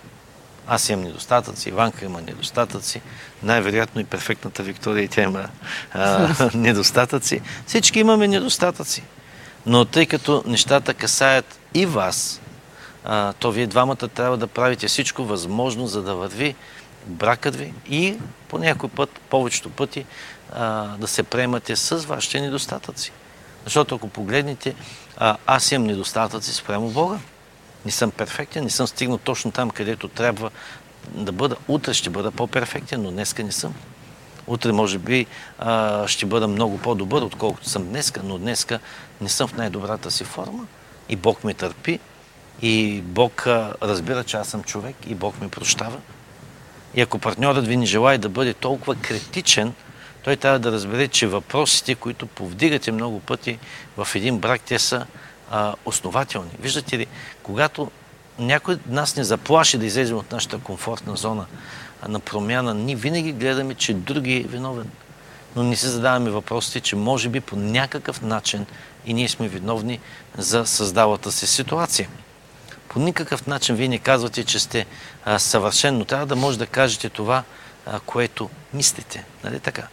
Speaker 6: Аз имам недостатъци, Иванка има недостатъци, най-вероятно и перфектната Виктория, тя има а, <laughs> недостатъци. Всички имаме недостатъци. Но тъй като нещата касаят и вас, а, то вие двамата трябва да правите всичко възможно, за да върви бракът ви и по някой път, повечето пъти, а, да се приемате с вашите недостатъци. Защото ако погледнете, а, аз имам недостатъци спрямо Бога. Не съм перфектен, не съм стигнал точно там, където трябва да бъда. Утре ще бъда по-перфектен, но днеска не съм. Утре, може би, а, ще бъда много по-добър, отколкото съм днеска, но днеска не съм в най-добрата си форма. И Бог ме търпи, и Бог а, разбира, че аз съм човек, и Бог ме прощава. И ако партньорът ви не желая да бъде толкова критичен, той трябва да разбере, че въпросите, които повдигате много пъти в един брак, те са а, основателни. Виждате ли, когато някой нас не заплаши да излезем от нашата комфортна зона на промяна, ние винаги гледаме, че други е виновен. Но не се задаваме въпросите, че може би по някакъв начин и ние сме виновни за създалата се ситуация. По никакъв начин вие не казвате, че сте а, съвършен, но трябва да може да кажете това, а, което мислите. Нали така?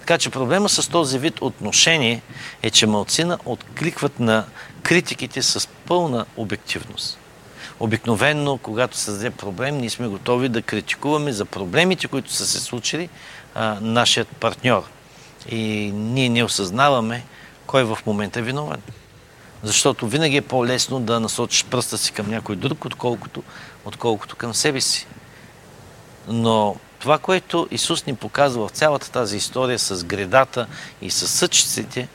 Speaker 6: Така че проблема с този вид отношение е, че малцина откликват на критиките с пълна обективност. Обикновенно, когато създаде проблем, ние сме готови да критикуваме за проблемите, които са се случили а, нашият партньор. И ние не осъзнаваме кой в момента е виновен. Защото винаги е по-лесно да насочиш пръста си към някой друг, отколкото, отколкото към себе си. Но това, което Исус ни показва в цялата тази история с гредата и с съчиците,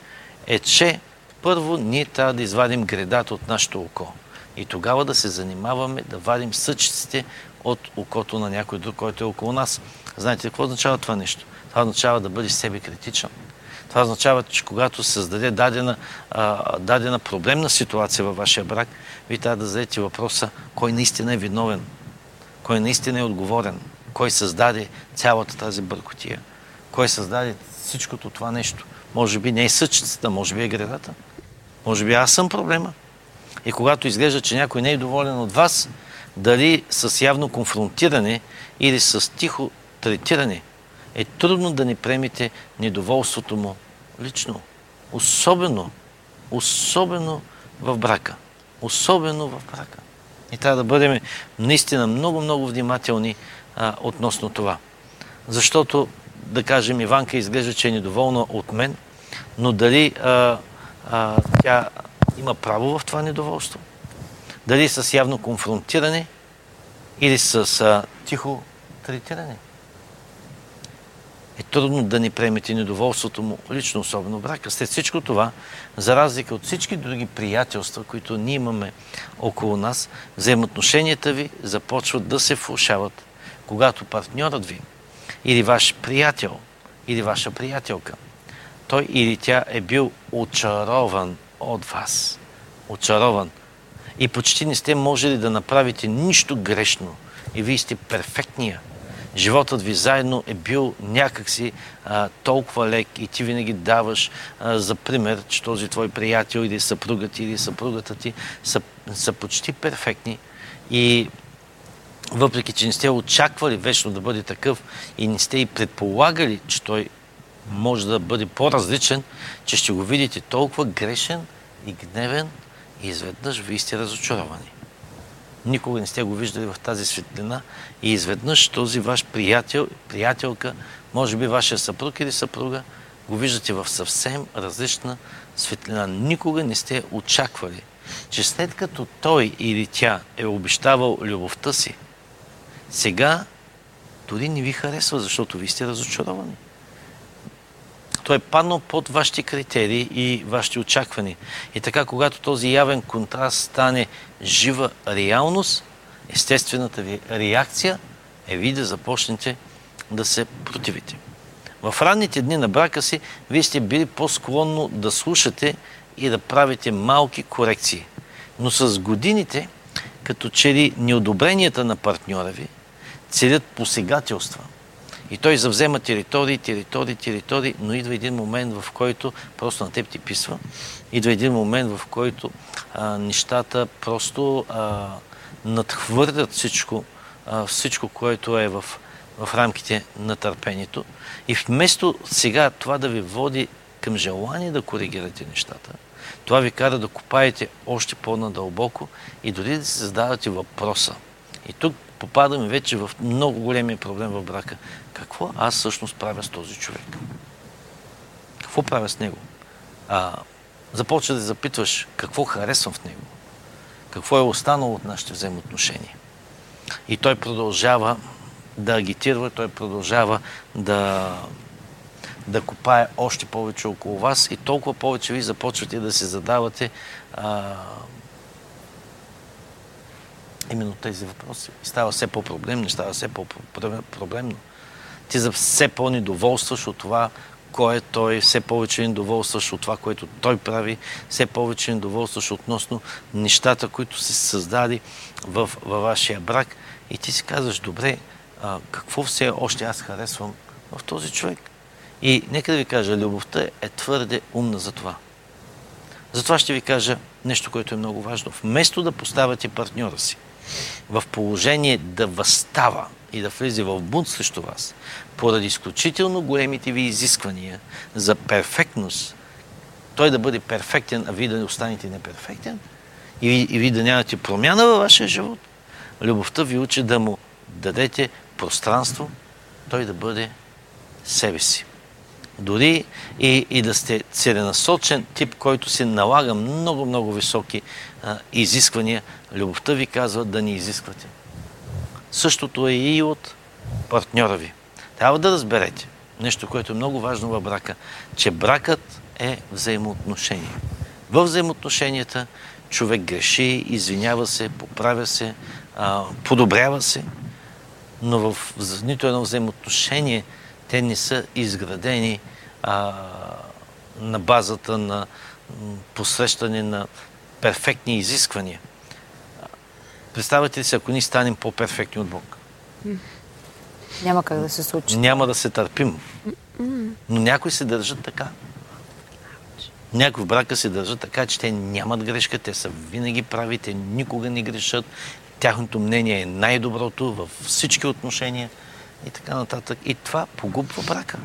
Speaker 6: е, че първо ние трябва да извадим гредата от нашето око. И тогава да се занимаваме да вадим съчиците от окото на някой друг, който е около нас. Знаете какво означава това нещо? Това означава да бъдеш себе критичен. Това означава, че когато се създаде дадена, а, дадена проблемна ситуация във вашия брак, вие трябва да зададете въпроса кой наистина е виновен, кой наистина е отговорен, кой създаде цялата тази бъркотия, кой създаде всичкото това нещо. Може би не е съчицата, може би е гредата. Може би аз съм проблема. И когато изглежда, че някой не е доволен от вас, дали с явно конфронтиране или с тихо третиране, е трудно да не премите недоволството му лично. Особено, особено в брака. Особено в брака. И трябва да бъдем наистина много-много внимателни а, относно това. Защото, да кажем, Иванка изглежда, че е недоволна от мен, но дали а, а, тя има право в това недоволство? Дали с явно конфронтиране или с а, тихо третиране? е трудно да ни приемете недоволството му, лично особено брака. След всичко това, за разлика от всички други приятелства, които ние имаме около нас, взаимоотношенията ви започват да се влушават, когато партньорът ви или ваш приятел или ваша приятелка, той или тя е бил очарован от вас. Очарован. И почти не сте можели да направите нищо грешно. И вие сте перфектния животът ви заедно е бил някакси а, толкова лек и ти винаги даваш а, за пример, че този твой приятел или съпругът ти или съпругата ти са, са почти перфектни и въпреки, че не сте очаквали вечно да бъде такъв и не сте и предполагали, че той може да бъде по-различен, че ще го видите толкова грешен и гневен и изведнъж вие сте разочаровани никога не сте го виждали в тази светлина и изведнъж този ваш приятел, приятелка, може би вашия съпруг или съпруга, го виждате в съвсем различна светлина. Никога не сте очаквали, че след като той или тя е обещавал любовта си, сега дори не ви харесва, защото ви сте разочаровани той е паднал под вашите критерии и вашите очаквания. И така, когато този явен контраст стане жива реалност, естествената ви реакция е ви да започнете да се противите. В ранните дни на брака си, вие сте били по-склонно да слушате и да правите малки корекции. Но с годините, като че ли неодобренията на партньора ви целят посегателства. И той завзема територии, територии, територии, но идва един момент, в който просто на теб ти писва. Идва един момент, в който а, нещата просто а, надхвърлят всичко, а, всичко, което е в, в рамките на търпението. И вместо сега това да ви води към желание да коригирате нещата, това ви кара да копаете още по-надълбоко и дори да се задавате въпроса. И тук попадаме вече в много големия проблем в брака. Какво аз всъщност правя с този човек? Какво правя с него? А, започва да запитваш какво харесвам в него. Какво е останало от нашите взаимоотношения. И той продължава да агитира, той продължава да, да копае още повече около вас и толкова повече ви започвате да се задавате а, именно тези въпроси. И става все по-проблемно, става все по-проблемно. Ти за все по-недоволстваш от това, кой е той, все повече недоволстваш от това, което той прави, все повече недоволстваш относно нещата, които се създади в, във вашия брак. И ти си казваш, добре, а, какво все още аз харесвам в този човек? И нека да ви кажа, любовта е твърде умна за това. Затова ще ви кажа нещо, което е много важно. Вместо да поставяте партньора си в положение да възстава и да влезе в бунт срещу вас, поради изключително големите ви изисквания за перфектност, той да бъде перфектен, а вие да не останете неперфектен, и, и вие да нямате промяна във вашия живот, любовта ви учи да му дадете пространство, той да бъде себе си. Дори и, и да сте целенасочен тип, който се налага много-много високи а, изисквания, любовта ви казва да не изисквате. Същото е и от партньора ви. Трябва да разберете нещо, което е много важно в брака, че бракът е взаимоотношение. В взаимоотношенията човек греши, извинява се, поправя се, подобрява се, но в нито едно взаимоотношение те не са изградени а, на базата на посрещане на перфектни изисквания. Представете си, ако ние станем по-перфектни от Бог?
Speaker 5: Няма как да се случи.
Speaker 6: Няма да се търпим. Но някои се държат така. Някои в брака се държат така, че те нямат грешка, те са винаги прави, те никога не грешат. Тяхното мнение е най-доброто във всички отношения и така нататък. И това погубва брака.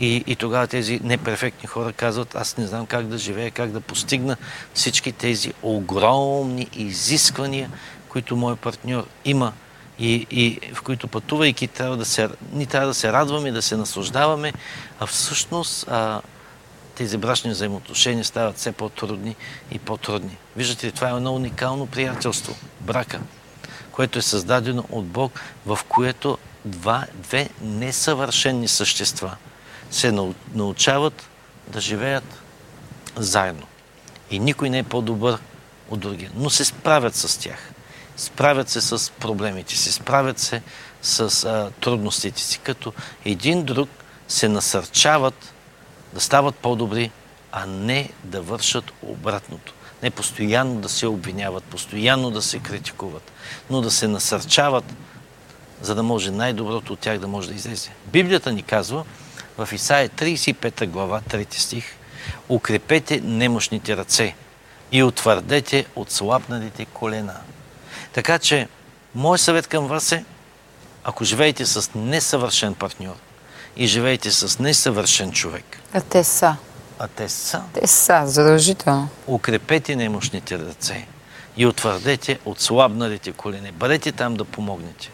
Speaker 6: И, и тогава тези неперфектни хора казват, аз не знам как да живея, как да постигна всички тези огромни изисквания, които мой партньор има и, и в които пътувайки трябва да се, ни трябва да се радваме, да се наслаждаваме, а всъщност а, тези брачни взаимоотношения стават все по-трудни и по-трудни. Виждате това е едно уникално приятелство, брака, което е създадено от Бог, в което два, две несъвършенни същества се научават да живеят заедно. И никой не е по-добър от другия, но се справят с тях. Справят се с проблемите си, справят се с а, трудностите си, като един друг се насърчават да стават по-добри, а не да вършат обратното. Не постоянно да се обвиняват, постоянно да се критикуват, но да се насърчават, за да може най-доброто от тях да може да излезе. Библията ни казва в Исаия 35 глава, 3 стих, укрепете немощните ръце и утвърдете отслабналите колена. Така че, мой съвет към вас е, ако живеете с несъвършен партньор и живеете с несъвършен човек.
Speaker 5: А те са.
Speaker 6: А те са.
Speaker 5: Те са, задължително.
Speaker 6: Укрепете немощните ръце и утвърдете отслабналите колени. Бъдете там да помогнете.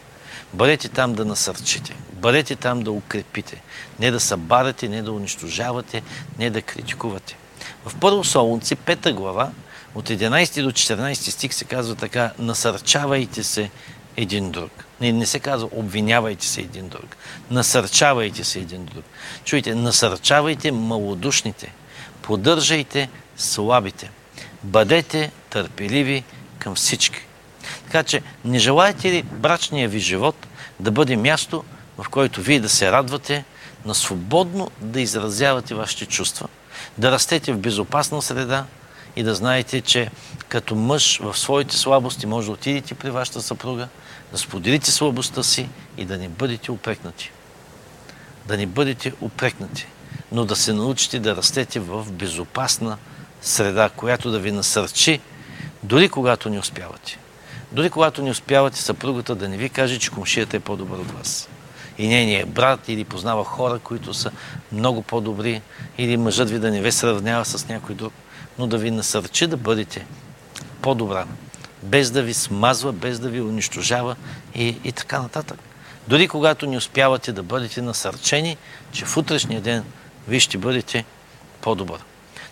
Speaker 6: Бъдете там да насърчите. Бъдете там да укрепите. Не да събарате, не да унищожавате, не да критикувате. В Първо Солунци, пета глава, от 11 до 14 стих се казва така, насърчавайте се един друг. Не, не се казва обвинявайте се един друг. Насърчавайте се един друг. Чуйте, насърчавайте малодушните. Поддържайте слабите. Бъдете търпеливи към всички. Така че, не желаете ли брачния ви живот да бъде място, в който вие да се радвате на свободно да изразявате вашите чувства, да растете в безопасна среда и да знаете, че като мъж в своите слабости може да отидете при вашата съпруга, да споделите слабостта си и да не бъдете упрекнати. Да не бъдете упрекнати, но да се научите да растете в безопасна среда, която да ви насърчи, дори когато не успявате. Дори когато не успявате съпругата да не ви каже, че комшията е по-добър от вас. И нейният брат или познава хора, които са много по-добри, или мъжът ви да не ви сравнява с някой друг, но да ви насърчи да бъдете по-добра, без да ви смазва, без да ви унищожава и, и така нататък. Дори когато не успявате да бъдете насърчени, че в утрешния ден ви ще бъдете по-добър.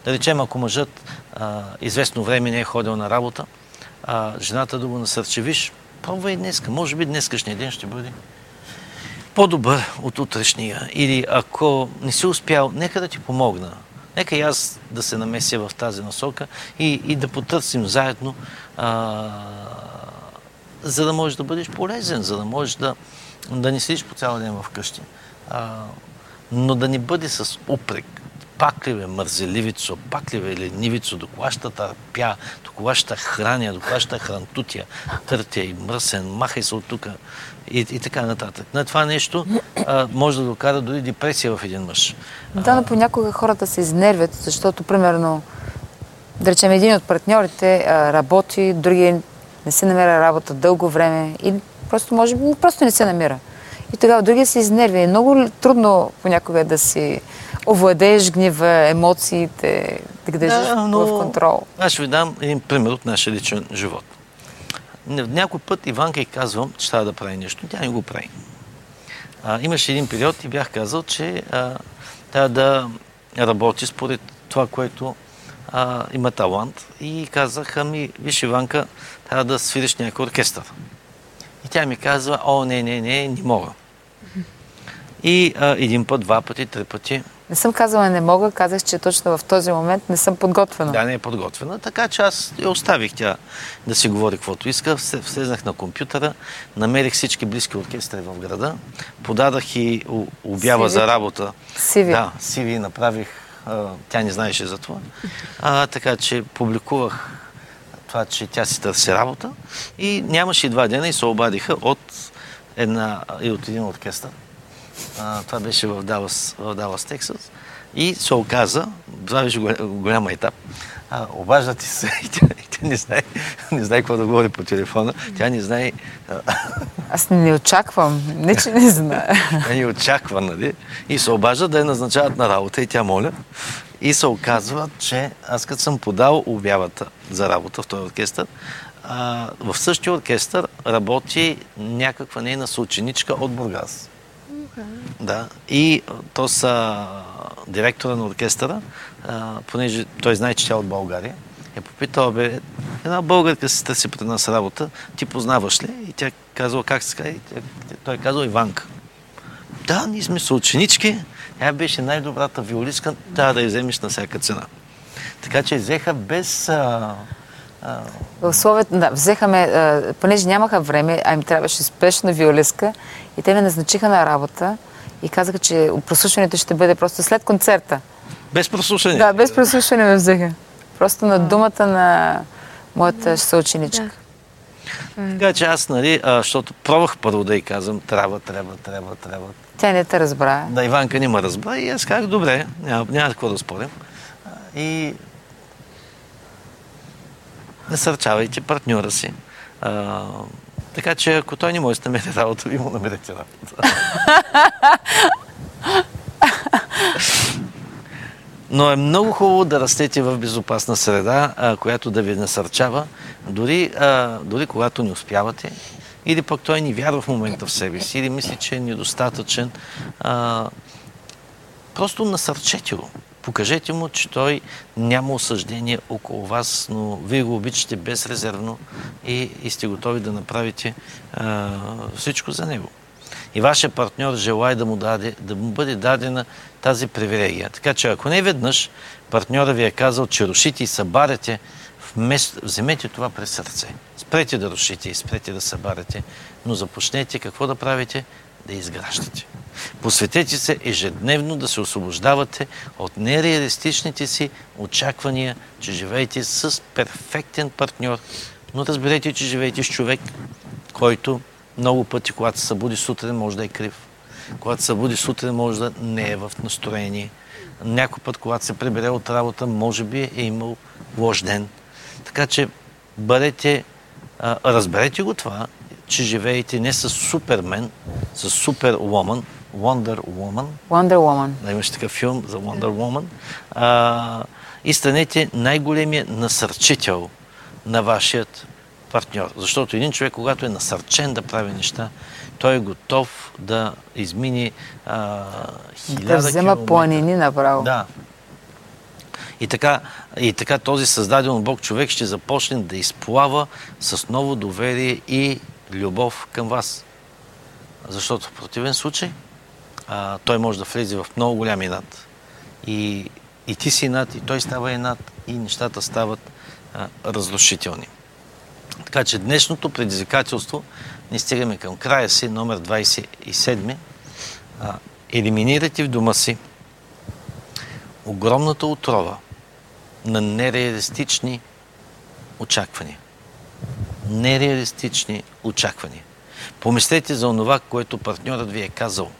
Speaker 6: Да речем, ако мъжът а, известно време не е ходил на работа, а, жената да го насърчи, виж, пробвай днеска. Може би днескашния ден ще бъде по-добър от утрешния. Или ако не си успял, нека да ти помогна. Нека и аз да се намеся в тази насока и, и да потърсим заедно, а, за да можеш да бъдеш полезен, за да можеш да, да не седиш по цял ден вкъщи. А, но да не бъде с упрек, пак ли бе, мързеливицо, пак ли бе, ленивицо, до кога ще търпя, до кога ще храня, до кога ще хрантутя, търтя и мръсен, махай се от тук и, и така нататък. На това нещо а, може да докара дори депресия в един мъж.
Speaker 5: Да, но понякога хората се изнервят, защото, примерно, да речем, един от партньорите а, работи, другия не се намира работа дълго време и просто, може би, просто не се намира. И тогава другия се изнерви. Е много трудно понякога да си овладееш гнева, емоциите, да ги държиш да, но... в контрол.
Speaker 6: Аз ще ви дам един пример от нашия личен живот. Някой път Иванка и казвам, че трябва да прави нещо. Тя не го прави. А, имаше един период и бях казал, че а, трябва да работи според това, което а, има талант. И казах, ами, виж Иванка, трябва да свириш някой оркестър. И тя ми казва, о, не, не, не, не мога. И а, един път, два пъти, три пъти
Speaker 5: не съм казала не мога, казах, че точно в този момент не съм подготвена.
Speaker 6: Да, не е подготвена, така че аз я оставих тя да си говори каквото иска. Слезнах на компютъра, намерих всички близки оркестри в града, подадах и обява за работа.
Speaker 5: Сиви.
Speaker 6: Да, Сиви направих, тя не знаеше за това. А, така че публикувах това, че тя си търси работа и нямаше и два дена и се обадиха от, една, и от един оркестър а, това беше в Далас, в Далас, Тексас. И се оказа, това беше голям етап, а, обажда ти се <laughs> и тя, и тя не, знае, не знае какво да говори по телефона. Тя не знае...
Speaker 5: Аз не очаквам. Не, че не знае. <laughs>
Speaker 6: Тя не очаква, нали? И се обажда да я назначават на работа и тя моля. И се оказва, че аз като съм подал обявата за работа в този оркестър, а, в същия оркестър работи някаква нейна съученичка от Бургас. Да. И то са директора на оркестъра, понеже той знае, че тя е от България, е попитал, бе, една българка си търси при нас работа, ти познаваш ли? И тя казала, как се казва? Той е казал Иванка. Да, ние сме съученички. Тя беше най-добрата виолистка, трябва да я вземеш на всяка цена. Така че взеха без... А,
Speaker 5: а... В условията, да, взехаме, а, понеже нямаха време, а им трябваше спешна виолистка, и те ме назначиха на работа и казаха, че прослушването ще бъде просто след концерта.
Speaker 6: Без прослушване?
Speaker 5: Да, без прослушване ме взеха. Просто на думата на моята съученичка.
Speaker 6: Да. Така че аз, нали, а, защото пробвах първо да й казвам, трябва, трябва, трябва, трябва.
Speaker 5: Тя не те разбра.
Speaker 6: Да, Иванка не ме разбра и аз казах, добре, няма, няма какво да спорим. И насърчавайте партньора си. А, така че ако той не може да намери работа, ви му намерете работа. Но е много хубаво да растете в безопасна среда, а, която да ви насърчава, дори, а, дори когато не успявате, или пък той не вярва в момента в себе си, или мисли, че е недостатъчен. А, просто насърчете го. Покажете му, че той няма осъждение около вас, но вие го обичате безрезервно и, и сте готови да направите а, всичко за него. И вашия партньор желая да му, даде, да му бъде дадена тази привилегия. Така че ако не веднъж партньора ви е казал, че рушите и събаряте, вземете това през сърце. Спрете да рушите и спрете да събаряте, но започнете какво да правите? да изграждате. Посветете се ежедневно да се освобождавате от нереалистичните си очаквания, че живеете с перфектен партньор, но разберете, че живеете с човек, който много пъти, когато се събуди сутрин, може да е крив. Когато се събуди сутрин, може да не е в настроение. Някой път, когато се прибере от работа, може би е имал лош ден. Така че бъдете, а, разберете го това, че живеете не с супермен, с супервомен, Wonder Woman.
Speaker 5: Wonder Woman.
Speaker 6: Да, имаш такъв филм за Wonder Woman. А, и станете най-големия насърчител на вашият партньор. Защото един човек, когато е насърчен да прави неща, той е готов да измини а, хиляда
Speaker 5: Да взема
Speaker 6: километра.
Speaker 5: планини направо.
Speaker 6: Да. И така, и така този създаден от Бог човек ще започне да изплава с ново доверие и любов към вас. Защото в противен случай а, той може да влезе в много голям инат. И, и ти си над, и той става инат, и нещата стават а, разрушителни. Така че днешното предизвикателство, не стигаме към края си, номер 27, а, елиминирайте в дома си огромната отрова на нереалистични очаквания. Нереалистични очаквания. Помислете за онова, което партньорът ви е казал,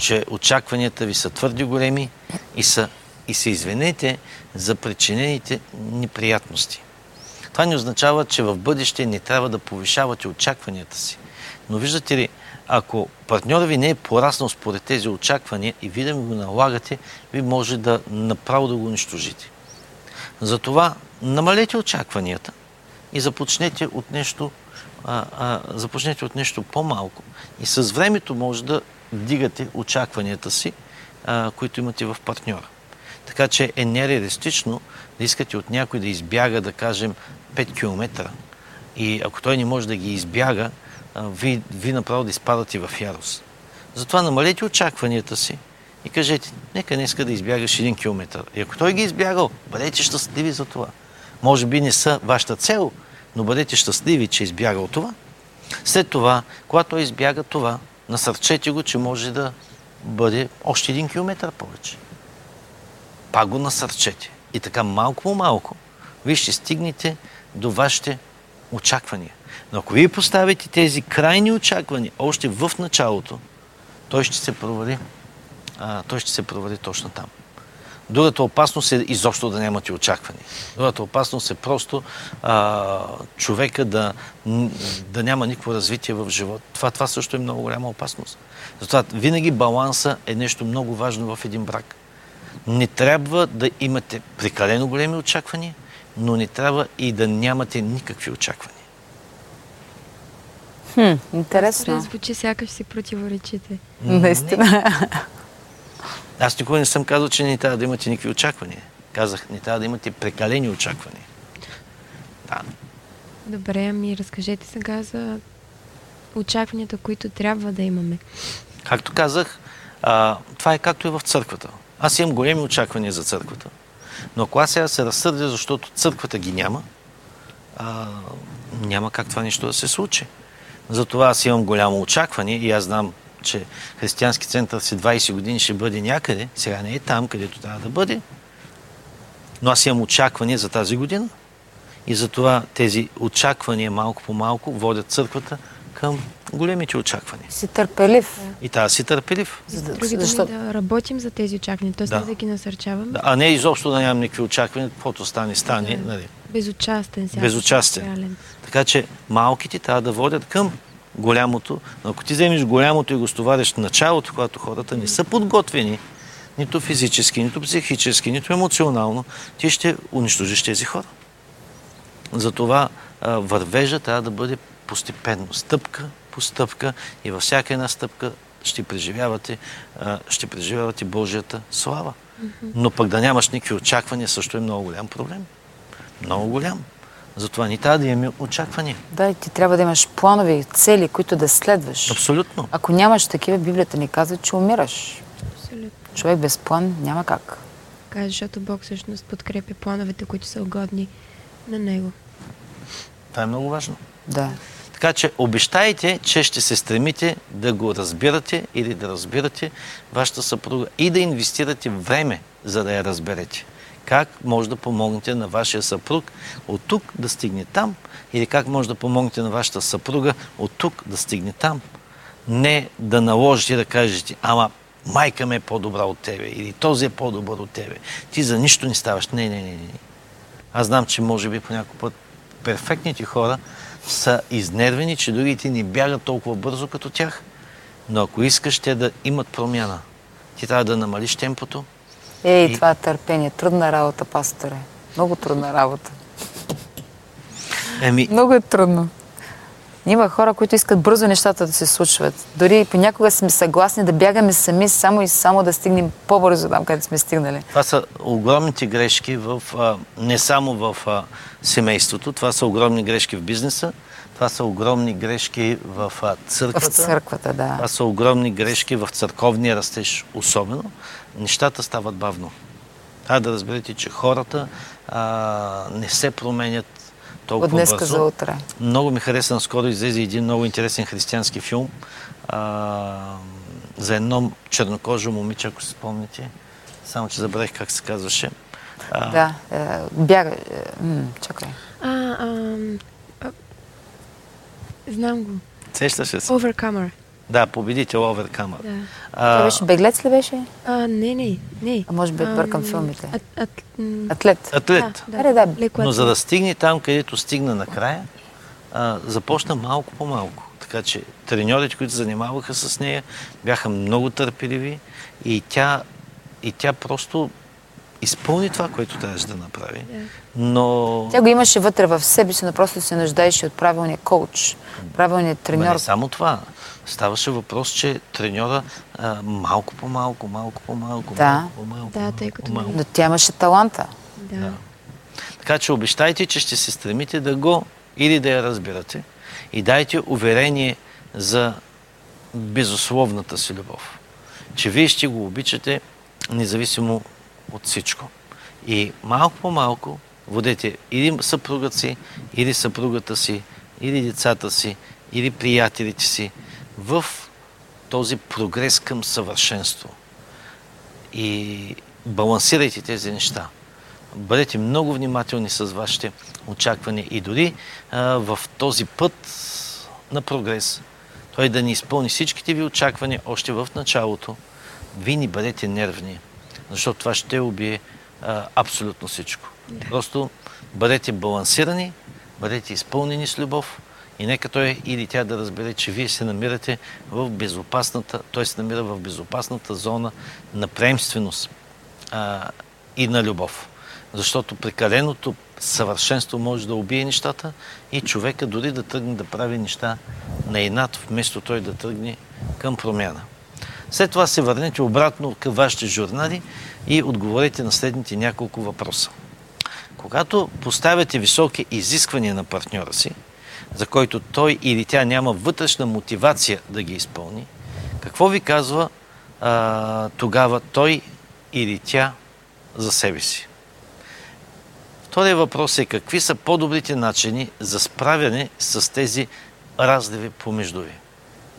Speaker 6: че очакванията ви са твърди големи и, са, и се извинете за причинените неприятности. Това не означава, че в бъдеще не трябва да повишавате очакванията си. Но виждате ли, ако партньора ви не е пораснал според тези очаквания и вие да ми го налагате, ви може да направо да го унищожите. Затова намалете очакванията и започнете от нещо, а, а, започнете от нещо по-малко. И с времето може да вдигате очакванията си, а, които имате в партньора. Така че е нереалистично да искате от някой да избяга, да кажем, 5 км. И ако той не може да ги избяга, ви, ви направо да изпадате в ярост. Затова намалете очакванията си и кажете, нека днеска да избягаш един километър. И ако той ги е избягал, бъдете щастливи за това. Може би не са вашата цел, но бъдете щастливи, че е избягал това. След това, когато избяга това, насърчете го, че може да бъде още един километър повече. Пак го насърчете. И така малко по малко, вие ще стигнете до вашите очаквания. Но ако вие поставите тези крайни очаквания още в началото, той ще се провали. А, той ще се провали точно там. Другата опасност е изобщо да нямате очаквания. Другата опасност е просто а, човека да, да няма никакво развитие в живота. Това, това също е много голяма опасност. Затова винаги баланса е нещо много важно в един брак. Не трябва да имате прекалено големи очаквания, но не трябва и да нямате никакви очаквания.
Speaker 5: Хм, интересно.
Speaker 1: Звучи сякаш си противоречите.
Speaker 5: Наистина.
Speaker 6: Аз никога не съм казал, че не трябва да имате никакви очаквания. Казах, не трябва да имате прекалени очаквания. Да.
Speaker 1: Добре, ами разкажете сега за очакванията, които трябва да имаме.
Speaker 6: Както казах, а, това е както и в църквата. Аз имам големи очаквания за църквата. Но ако аз сега се разсърдя, защото църквата ги няма, а, няма как това нещо да се случи. Затова аз имам голямо очакване и аз знам, че християнски център си 20 години ще бъде някъде. Сега не е там, където трябва да бъде. Но аз имам очаквания за тази година. И затова тези очаквания малко по малко водят църквата към големите очаквания.
Speaker 5: Си търпелив.
Speaker 6: И тази си търпелив.
Speaker 1: За други думи да работим за тези очаквания, т.е.
Speaker 6: Да.
Speaker 1: да ги насърчаваме.
Speaker 6: Да, а не изобщо да нямам никакви очаквания, каквото стане, стане.
Speaker 1: Да.
Speaker 6: Нали.
Speaker 1: Безучастен сега.
Speaker 6: Безучастен.
Speaker 1: реален.
Speaker 6: Така че малките трябва да водят към голямото. Но ако ти вземеш голямото и го стовариш в началото, когато хората не са подготвени, нито физически, нито психически, нито емоционално, ти ще унищожиш тези хора. Затова а, вървежа трябва да бъде постепенно, стъпка по стъпка и във всяка една стъпка ще преживявате, а, ще преживявате Божията слава. Но пък да нямаш никакви очаквания също е много голям проблем. Много голям. Затова ни трябва да имаме очаквания.
Speaker 5: Да, и ти трябва да имаш планови, цели, които да следваш.
Speaker 6: Абсолютно.
Speaker 5: Ако нямаш такива, Библията ни казва, че умираш.
Speaker 1: Абсолютно.
Speaker 5: Човек без план няма как.
Speaker 1: Така, защото Бог всъщност подкрепя плановете, които са угодни на Него.
Speaker 6: Това е много важно.
Speaker 5: Да.
Speaker 6: Така че обещайте, че ще се стремите да го разбирате или да разбирате вашата съпруга и да инвестирате време, за да я разберете. Как може да помогнете на вашия съпруг от тук да стигне там или как може да помогнете на вашата съпруга от тук да стигне там. Не да наложите и да кажете, ама майка ме е по-добра от тебе или този е по-добър от тебе. Ти за нищо не ставаш. Не, не, не, не. Аз знам, че може би по някой път перфектните хора са изнервени, че другите ни бягат толкова бързо като тях. Но ако искаш те да имат промяна, ти трябва да намалиш темпото.
Speaker 5: Ей, и... това е търпение. Трудна работа, пасторе. Много трудна работа.
Speaker 6: Еми...
Speaker 5: Много е трудно. Има хора, които искат бързо нещата да се случват. Дори понякога сме съгласни да бягаме сами, само и само да стигнем по-бързо там, където сме стигнали.
Speaker 6: Това са огромните грешки в, а, не само в а, семейството, това са огромни грешки в бизнеса, това са огромни грешки в църквата.
Speaker 5: В църквата, да.
Speaker 6: Това са огромни грешки в църковния растеж, особено. Нещата стават бавно. Трябва да разберете, че хората а, не се променят толкова
Speaker 5: От днеска
Speaker 6: бързо.
Speaker 5: за утре.
Speaker 6: Много ми хареса, наскоро излезе един много интересен християнски филм а, за едно чернокожо момиче, ако се спомните. Само, че забравих как се казваше. А,
Speaker 5: Да, е, бяга. Е, м, чакай.
Speaker 1: А, а, знам го.
Speaker 6: Сещаш ли се?
Speaker 1: Overcomer.
Speaker 6: Да, победител Оверкамър.
Speaker 1: Да.
Speaker 5: Той беше беглец ли беше?
Speaker 1: А, не, не, не.
Speaker 5: А може би
Speaker 1: Ам,
Speaker 5: бъркам филмите.
Speaker 1: Ат, ат, м,
Speaker 5: Атлет.
Speaker 6: Атлет.
Speaker 1: Да,
Speaker 5: Аре, да.
Speaker 1: Леко
Speaker 6: Но за да стигне там, където стигна накрая, а, започна малко по малко. Така че треньорите, които занимаваха с нея, бяха много търпеливи и тя, и тя просто изпълни това, което трябваше да направи. Но...
Speaker 5: Тя го имаше вътре в себе си, но просто се нуждаеше от правилния коуч, правилния треньор.
Speaker 6: не само това. Ставаше въпрос, че треньора а, малко по малко, малко по малко,
Speaker 5: Да.
Speaker 6: малко по малко.
Speaker 1: Да, тъй като
Speaker 6: малко.
Speaker 5: Но тя имаше таланта.
Speaker 1: Да.
Speaker 6: Така че обещайте, че ще се стремите да го или да я разбирате и дайте уверение за безусловната си любов. Че вие ще го обичате независимо от всичко. И малко по малко водете или съпругът си, или съпругата си, или децата си, или приятелите си в този прогрес към съвършенство. И балансирайте тези неща. Бъдете много внимателни с вашите очаквания и дори а, в този път на прогрес, той да ни изпълни всичките ви очаквания още в началото. Вие ни бъдете нервни, защото това ще убие а, абсолютно всичко. Просто бъдете балансирани, бъдете изпълнени с любов и нека той или тя да разбере, че вие се намирате в безопасната, той се намира в безопасната зона на преемственост а, и на любов. Защото прекаленото съвършенство може да убие нещата и човека дори да тръгне да прави неща на инат, вместо той да тръгне към промяна. След това се върнете обратно към вашите журнали и отговорете на следните няколко въпроса. Когато поставяте високи изисквания на партньора си, за който той или тя няма вътрешна мотивация да ги изпълни, какво ви казва а, тогава той или тя за себе си? Втория въпрос е какви са по-добрите начини за справяне с тези разливи помежду ви?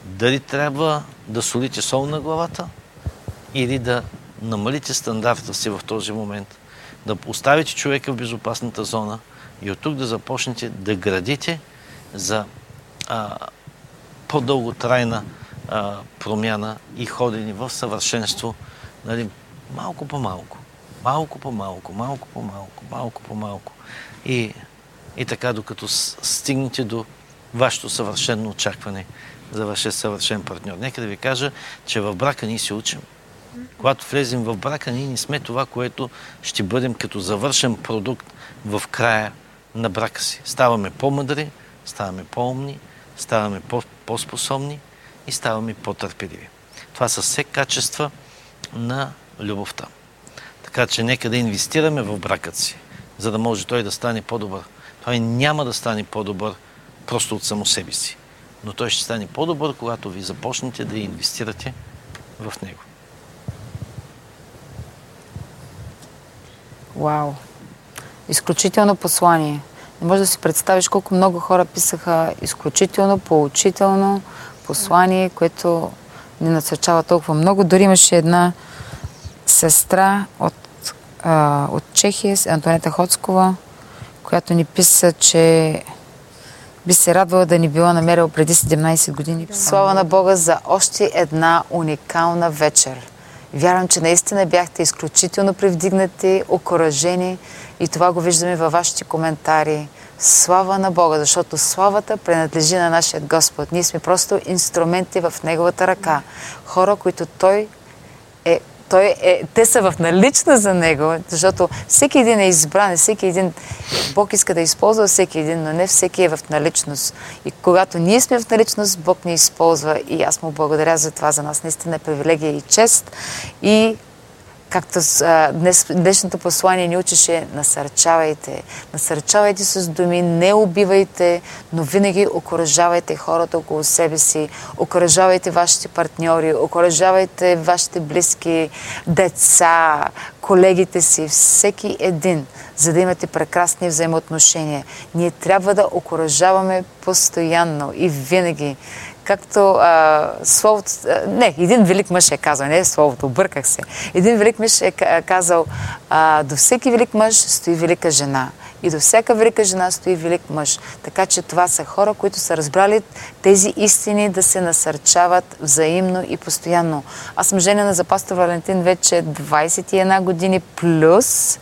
Speaker 6: Дали трябва да солите сол на главата или да намалите стандарта си в този момент, да оставите човека в безопасната зона и от тук да започнете да градите за а, по-дълготрайна а, промяна и ходени в съвършенство, нали, малко по малко, малко по малко, малко по малко, малко по малко. И, и така, докато стигнете до вашето съвършено очакване за вашия съвършен партньор. Нека да ви кажа, че в брака ние се учим. Когато влезем в брака, ние не сме това, което ще бъдем като завършен продукт в края на брака си. Ставаме по-мъдри, ставаме по-умни, ставаме по- по-способни и ставаме по-търпеливи. Това са все качества на любовта. Така че нека да инвестираме в бракът си, за да може той да стане по-добър. Той няма да стане по-добър просто от само себе си. Но той ще стане по-добър, когато ви започнете да инвестирате в него.
Speaker 5: Вау! Изключително послание. Не можеш да си представиш колко много хора писаха изключително, поучително послание, което ни насърчава толкова много. Дори имаше една сестра от, а, от Чехия, Антонета Хоцкова, която ни писа, че би се радвала да ни била намерила преди 17 години. Слава на Бога за още една уникална вечер. Вярвам, че наистина бяхте изключително привдигнати, окоръжени и това го виждаме във вашите коментари. Слава на Бога, защото славата принадлежи на нашия Господ. Ние сме просто инструменти в Неговата ръка. Хора, които Той е той е, те са в налична за него, защото всеки един е избран, всеки един, Бог иска да използва всеки един, но не всеки е в наличност. И когато ние сме в наличност, Бог ни използва и аз му благодаря за това. За нас наистина е привилегия и чест. И както днес, днешното послание ни учеше, насърчавайте. Насърчавайте с думи, не убивайте, но винаги окоръжавайте хората около себе си, окоръжавайте вашите партньори, окоръжавайте вашите близки, деца, колегите си, всеки един, за да имате прекрасни взаимоотношения. Ние трябва да окоръжаваме постоянно и винаги както а, словото... Не, един велик мъж е казал, не е словото, обърках се. Един велик мъж е казал, а, до всеки велик мъж стои велика жена. И до всяка велика жена стои велик мъж. Така че това са хора, които са разбрали тези истини да се насърчават взаимно и постоянно. Аз съм женена за пастор Валентин вече 21 години плюс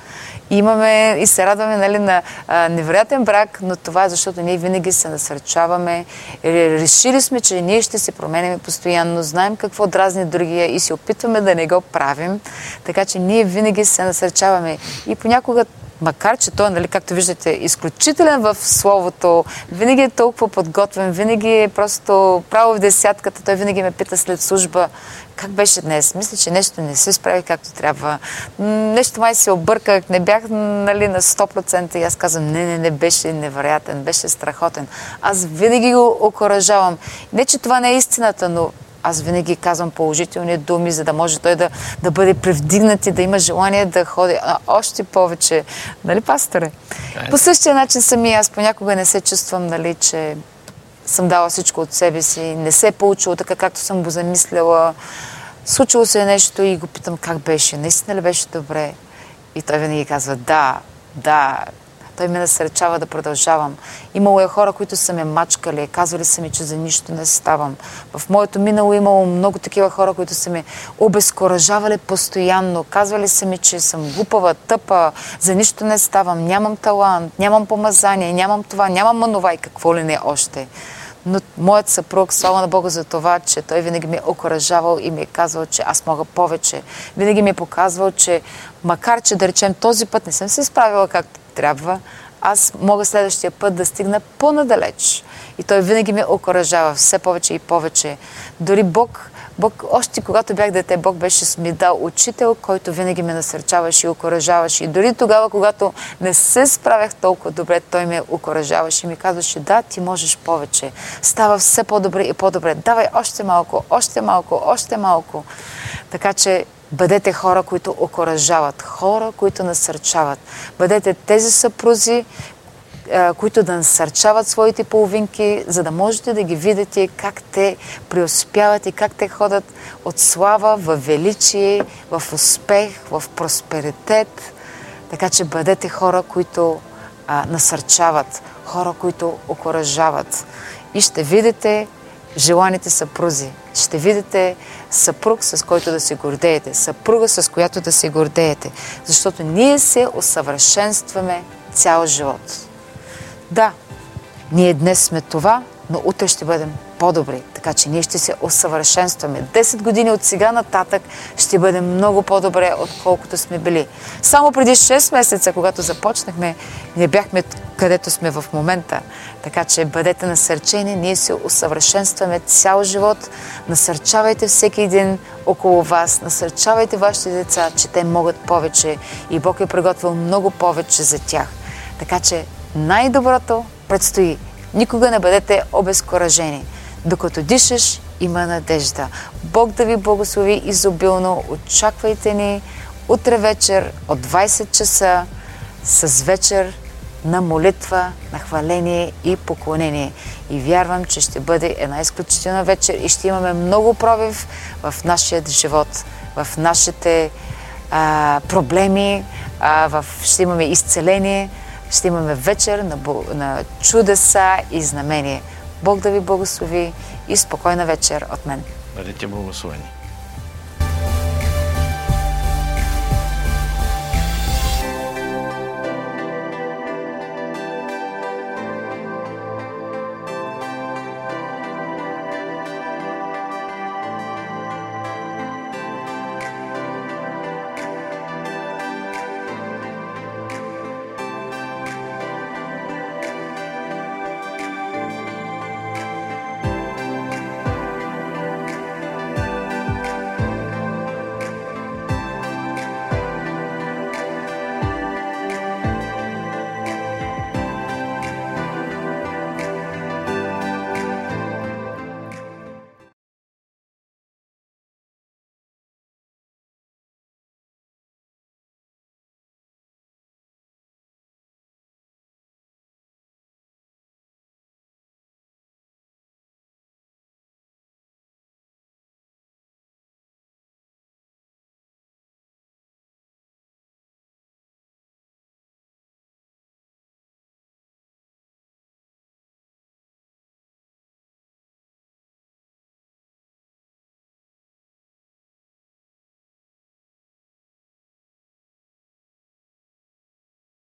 Speaker 5: имаме и се радваме нали, на а, невероятен брак, но това е защото ние винаги се насърчаваме. Решили сме, че ние ще се променяме постоянно, знаем какво дразни другия и се опитваме да не го правим. Така че ние винаги се насърчаваме. И понякога макар че той, нали, както виждате, изключителен в словото, винаги е толкова подготвен, винаги е просто право в десятката, той винаги ме пита след служба, как беше днес? Мисля, че нещо не се справи както трябва. Нещо май се обърках, не бях нали, на 100% и аз казвам, не, не, не, беше невероятен, беше страхотен. Аз винаги го окоръжавам. Не, че това не е истината, но аз винаги казвам положителни думи, за да може той да, да бъде превдигнат и да има желание да ходи а, още повече. Нали, пасторе? Е. По същия начин съм и аз. Понякога не се чувствам, нали, че съм дала всичко от себе си, не се е получило така, както съм го замисляла. Случило се нещо и го питам как беше, наистина ли беше добре? И той винаги казва да, да, той ме насърчава да продължавам. Имало е хора, които са ме мачкали, казвали са ми, че за нищо не ставам. В моето минало имало много такива хора, които са ме обезкуражавали постоянно. Казвали са ми, че съм глупава, тъпа, за нищо не ставам, нямам талант, нямам помазание, нямам това, нямам онова и какво ли не още. Но моят съпруг, слава на Бога за това, че той винаги ми е окоръжавал и ми е казвал, че аз мога повече. Винаги ми е показвал, че макар, че да речем този път не съм се справила както трябва, аз мога следващия път да стигна по-надалеч. И той винаги ме окоръжава все повече и повече. Дори Бог, Бог, още когато бях дете, Бог беше ми дал учител, който винаги ме насърчаваше и окоръжаваше. И дори тогава, когато не се справях толкова добре, той ме окоръжаваше и ми казваше, да, ти можеш повече. Става все по-добре и по-добре. Давай още малко, още малко, още малко. Така че Бъдете хора, които окоръжават, хора, които насърчават. Бъдете тези съпрузи, които да насърчават своите половинки, за да можете да ги видите как те преуспяват и как те ходят от слава в величие, в успех, в просперитет. Така че бъдете хора, които а, насърчават, хора, които окоръжават. И ще видите желаните съпрузи. Ще видите съпруг, с който да се гордеете, съпруга, с която да се гордеете. Защото ние се усъвършенстваме цял живот. Да, ние днес сме това, но утре ще бъдем по-добри. Така че ние ще се усъвършенстваме. 10 години от сега нататък ще бъдем много по-добре, отколкото сме били. Само преди 6 месеца, когато започнахме, не бяхме където сме в момента. Така че бъдете насърчени, ние се усъвършенстваме цял живот. Насърчавайте всеки един около вас, насърчавайте вашите деца, че те могат повече и Бог е приготвил много повече за тях. Така че най-доброто предстои. Никога не бъдете обезкуражени. Докато дишаш, има надежда. Бог да ви благослови изобилно. Очаквайте ни утре вечер от 20 часа с вечер на молитва, на хваление и поклонение. И вярвам, че ще бъде една изключителна вечер и ще имаме много пробив в нашия живот, в нашите а, проблеми, а, в, ще имаме изцеление, ще имаме вечер на, на чудеса и знамение. Бог да ви благослови и спокойна вечер от мен.
Speaker 6: Бъдете благословени.